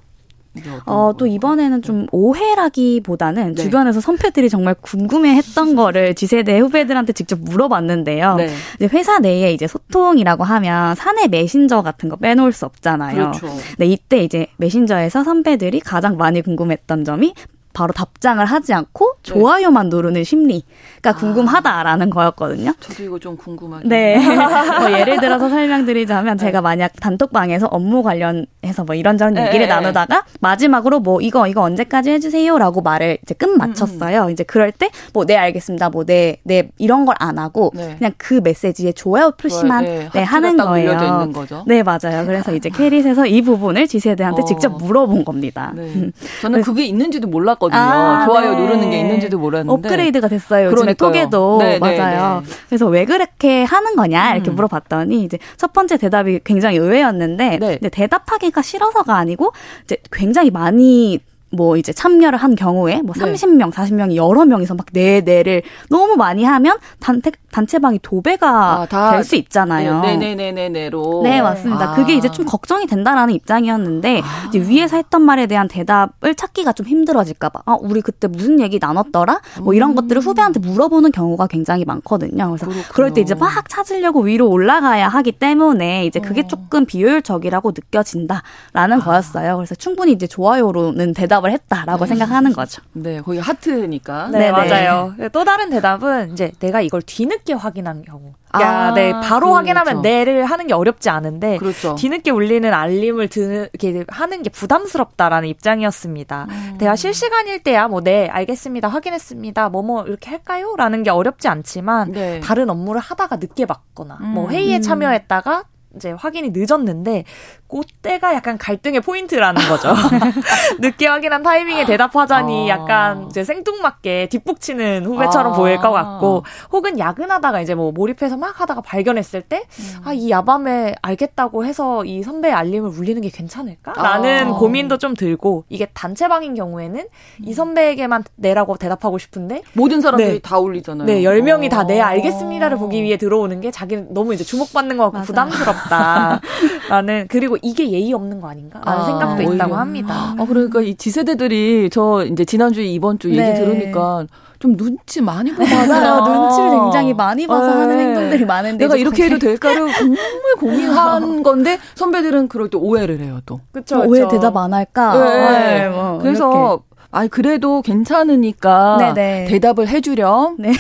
어, 또 이번에는 좀 오해라기보다는 네. 주변에서 선배들이 정말 궁금해 했던 거를 지세대 후배들한테 직접 물어봤는데요. 네. 이제 회사 내에 이제 소통이라고 하면 사내 메신저 같은 거 빼놓을 수 없잖아요. 그렇죠. 네, 이때 이제 메신저에서 선배들이 가장 많이 궁금했던 점이 바로 답장을 하지 않고 네. 좋아요만 누르는 심리가 아. 궁금하다라는 거였거든요.
저도 이거 좀 궁금하게.
네. 뭐 예를 들어서 설명드리자면 네. 제가 만약 단톡방에서 업무 관련해서 뭐 이런저런 네. 얘기를 나누다가 마지막으로 뭐 이거 이거 언제까지 해주세요라고 말을 이제 끝 맞췄어요. 음, 음. 이제 그럴 때 뭐 네 알겠습니다. 뭐 네네 네, 이런 걸 안 하고 네. 그냥 그 메시지에 좋아요 표시만 네, 네 하는 거예요. 네 맞아요. 그래서 이제 캐릿에서 이 부분을 지세대한테 어. 직접 물어본 겁니다. 네.
음. 저는 그게 있는지도 몰랐. 몰랐거든요. 아, 좋아요 네. 누르는 게 있는지도 몰랐는데
업그레이드가 됐어요. 요즘에 톡에도 네, 네, 맞아요. 네, 그래서 왜 그렇게 하는 거냐 이렇게 음. 물어봤더니 이제 첫 번째 대답이 굉장히 의외였는데 네. 대답하기가 싫어서가 아니고 이제 굉장히 많이 뭐 이제 참여를 한 경우에 뭐 30명, 40명이 여러 명이서 막 네, 네를 너무 많이 하면 단체, 단체방이 도배가 아, 될수 있잖아요.
네 네네네네로.
네, 맞습니다. 아. 그게 이제 좀 걱정이 된다라는 입장이었는데 아. 이제 위에서 했던 말에 대한 대답을 찾기가 좀 힘들어질까 봐. 아, 우리 그때 무슨 얘기 나눴더라? 뭐 이런 음. 것들을 후배한테 물어보는 경우가 굉장히 많거든요. 그래서 그렇구나. 그럴 때 이제 막 찾으려고 위로 올라가야 하기 때문에 이제 그게 어. 조금 비효율적이라고 느껴진다라는 아. 거였어요. 그래서 충분히 이제 좋아요로는 대답 을 했다라고 네. 생각하는 거죠.
네, 거기 하트니까.
네, 네 맞아요. 또 다른 대답은 이제 내가 이걸 뒤늦게 확인한 경우. 야, 아, 네, 바로 그렇죠. 확인하면 네를 하는 게 어렵지 않은데 그렇죠. 뒤늦게 울리는 알림을 드, 이렇게 하는 게 부담스럽다라는 입장이었습니다. 음. 대화 실시간일 때야 뭐 네, 알겠습니다. 확인했습니다. 뭐뭐 뭐 이렇게 할까요?라는 게 어렵지 않지만 네. 다른 업무를 하다가 늦게 받거나 뭐 음. 뭐 회의에 참여했다가 이제 확인이 늦었는데 그때가 약간 갈등의 포인트라는 거죠. 늦게 확인한 타이밍에 대답하자니 아. 약간 이제 생뚱맞게 뒷북치는 후배처럼 아. 보일 것 같고 혹은 야근하다가 이제 뭐 몰입해서 막 하다가 발견했을 때 아이 야밤에 알겠다고 해서 이 선배의 알림을 울리는 게 괜찮을까 라는 아. 고민도 좀 들고 이게 단체방인 경우에는 이 음. 선배에게만 내라고 대답하고 싶은데
모든 사람들이 네. 다 울리잖아요.
네, 10명이 다 네 알겠습니다를 보기 위해 들어오는 게 자기는 너무 이제 주목받는 것 같고 맞아. 부담스럽 다 라는 그리고 이게 예의 없는 거 아닌가라는 아, 생각도 오히려. 있다고 합니다.
아, 그러니까 이 지세대들이 저 이제 지난주 에 이번 주 얘기 네. 들으니까 좀 눈치 많이 보고
맞아요. 눈치를 굉장히 많이 봐서 네. 하는 행동들이 많은데
내가 이렇게 해도 될까를 정말 고민한 건데 선배들은 그럴 때 오해를 해요 또.
그렇죠. 왜 대답 안 할까? 네.
네. 뭐 그래서 이렇게. 아 그래도 괜찮으니까 네네. 대답을 해주렴. 네.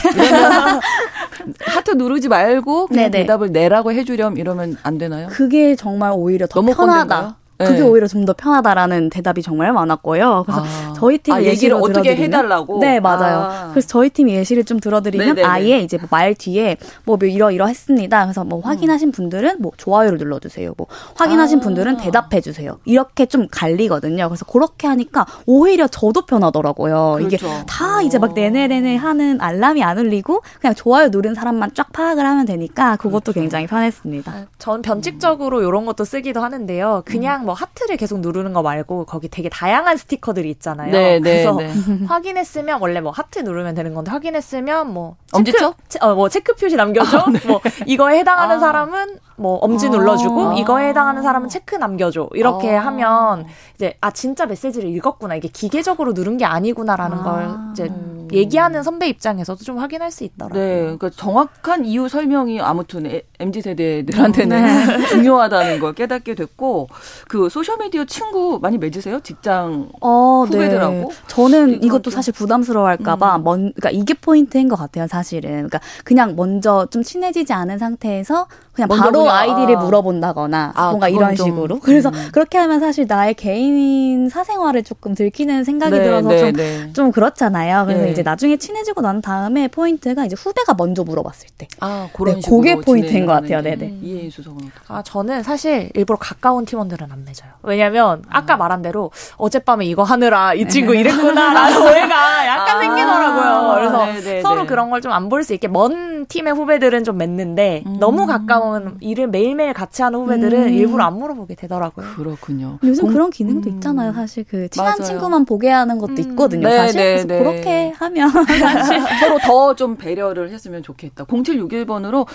하트 누르지 말고 그냥 네네. 대답을 내라고 해주렴 이러면 안 되나요?
그게 정말 오히려 더 편하다. 꼰대인가요? 그게 네. 오히려 좀 더 편하다라는 대답이 정말 많았고요. 그래서 아. 저희 팀 아, 예시를
어떻게 해달라고.
네 맞아요. 아. 그래서 저희 팀 예시를 좀 들어드리면 네네네. 아예 이제 뭐 말 뒤에 뭐 이러 이러 했습니다. 그래서 뭐 음. 확인하신 분들은 뭐 좋아요를 눌러주세요. 뭐 확인하신 아. 분들은 대답해 주세요. 이렇게 좀 갈리거든요. 그래서 그렇게 하니까 오히려 저도 편하더라고요. 그렇죠. 이게 다 이제 막 내내내내 하는 알람이 안 울리고 그냥 좋아요 누른 사람만 쫙 파악을 하면 되니까 그것도 그렇죠. 굉장히 편했습니다. 아,
전 변칙적으로 이런 것도 쓰기도 하는데요. 그냥 그냥 뭐 하트를 계속 누르는 거 말고 거기 되게 다양한 스티커들이 있잖아요. 네, 네 그래서 네, 확인했으면 원래 뭐 하트 누르면 되는 건데 확인했으면 뭐
엄지척?
체크, 어, 뭐 체크 표시 남겨줘. 아, 네. 뭐 이거에 해당하는 아. 사람은 뭐 엄지 아. 눌러주고 이거에 해당하는 사람은 체크 남겨줘. 이렇게 아. 하면 이제 아 진짜 메시지를 읽었구나. 이게 기계적으로 누른 게 아니구나라는 아. 걸 이제 음. 얘기하는 선배 입장에서도 좀 확인할 수 있더라고요.
네, 그러니까 정확한 이유 설명이 아무튼 MZ 세대들한테는 네. 중요하다는 걸 깨닫게 됐고 그 소셜 미디어 친구 많이 맺으세요? 직장 어, 네. 후배들하고? 네.
저는 이것도 사실 부담스러워할까봐 음. 먼, 그러니까 이게 포인트인 것 같아요, 사실은. 그러니까 그냥 먼저 좀 친해지지 않은 상태에서 그냥 바로 그냥, 아이디를 아. 물어본다거나 아, 뭔가 이런 좀, 식으로. 그래서 음. 그렇게 하면 사실 나의 개인 사생활을 조금 들키는 생각이 네, 들어서 네, 좀, 네. 좀 그렇잖아요. 그래서 네. 이제 나중에 친해지고 난 다음에 포인트가 이제 후배가 먼저 물어봤을 때. 아, 그런 네, 식으로. 그게 포인트인 것 같아요. 네네. 음.
이해인 수석은
아, 저는 사실 일부러 가까운 팀원들은 안 맺어요. 왜냐면 아. 아까 말한 대로 어젯밤에 이거 하느라 이 친구 이랬구나라는 오해가 약간 아. 생기더라고요. 그래서 네네네. 서로 그런 걸 좀 안 볼 수 있게 먼 팀의 후배들은 좀 맺는데 음. 너무 가까운 일을 매일매일 같이 하는 후배들은 음. 일부러 안 물어보게 되더라고요.
그렇군요.
요즘 공... 그런 기능도 음. 있잖아요. 사실 그 친한 맞아요. 친구만 보게 하는 것도 음. 있거든요. 네, 사실 네, 네. 그렇게 하면
서로 더 좀 배려를 했으면 좋겠다. 0761번으로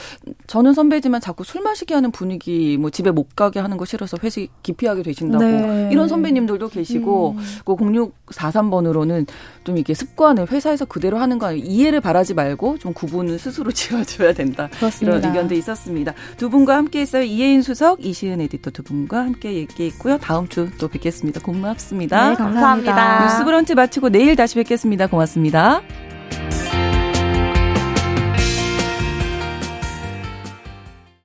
저는 선배지만 자꾸 술 마시게 하는 분위기 뭐 집에 못 가게 하는 거 싫어서 회식 기피하게 되신다고 네. 이런 선배님들도 계시고 음. 그 0643번으로는 좀 이게 습관을 회사에서 그대로 하는 거 이해를 바라지 말고 좀 구분을 스스로 지어줘야 된다. 그렇습니다. 이런 의견도 있었습니다. 두 분과 함께했어요. 이혜인 수석, 이시은 에디터 두 분과 함께 얘기했고요. 다음 주 또 뵙겠습니다. 고맙습니다.
네, 감사합니다.
뉴스 브런치 마치고 내일 다시 뵙겠습니다. 고맙습니다.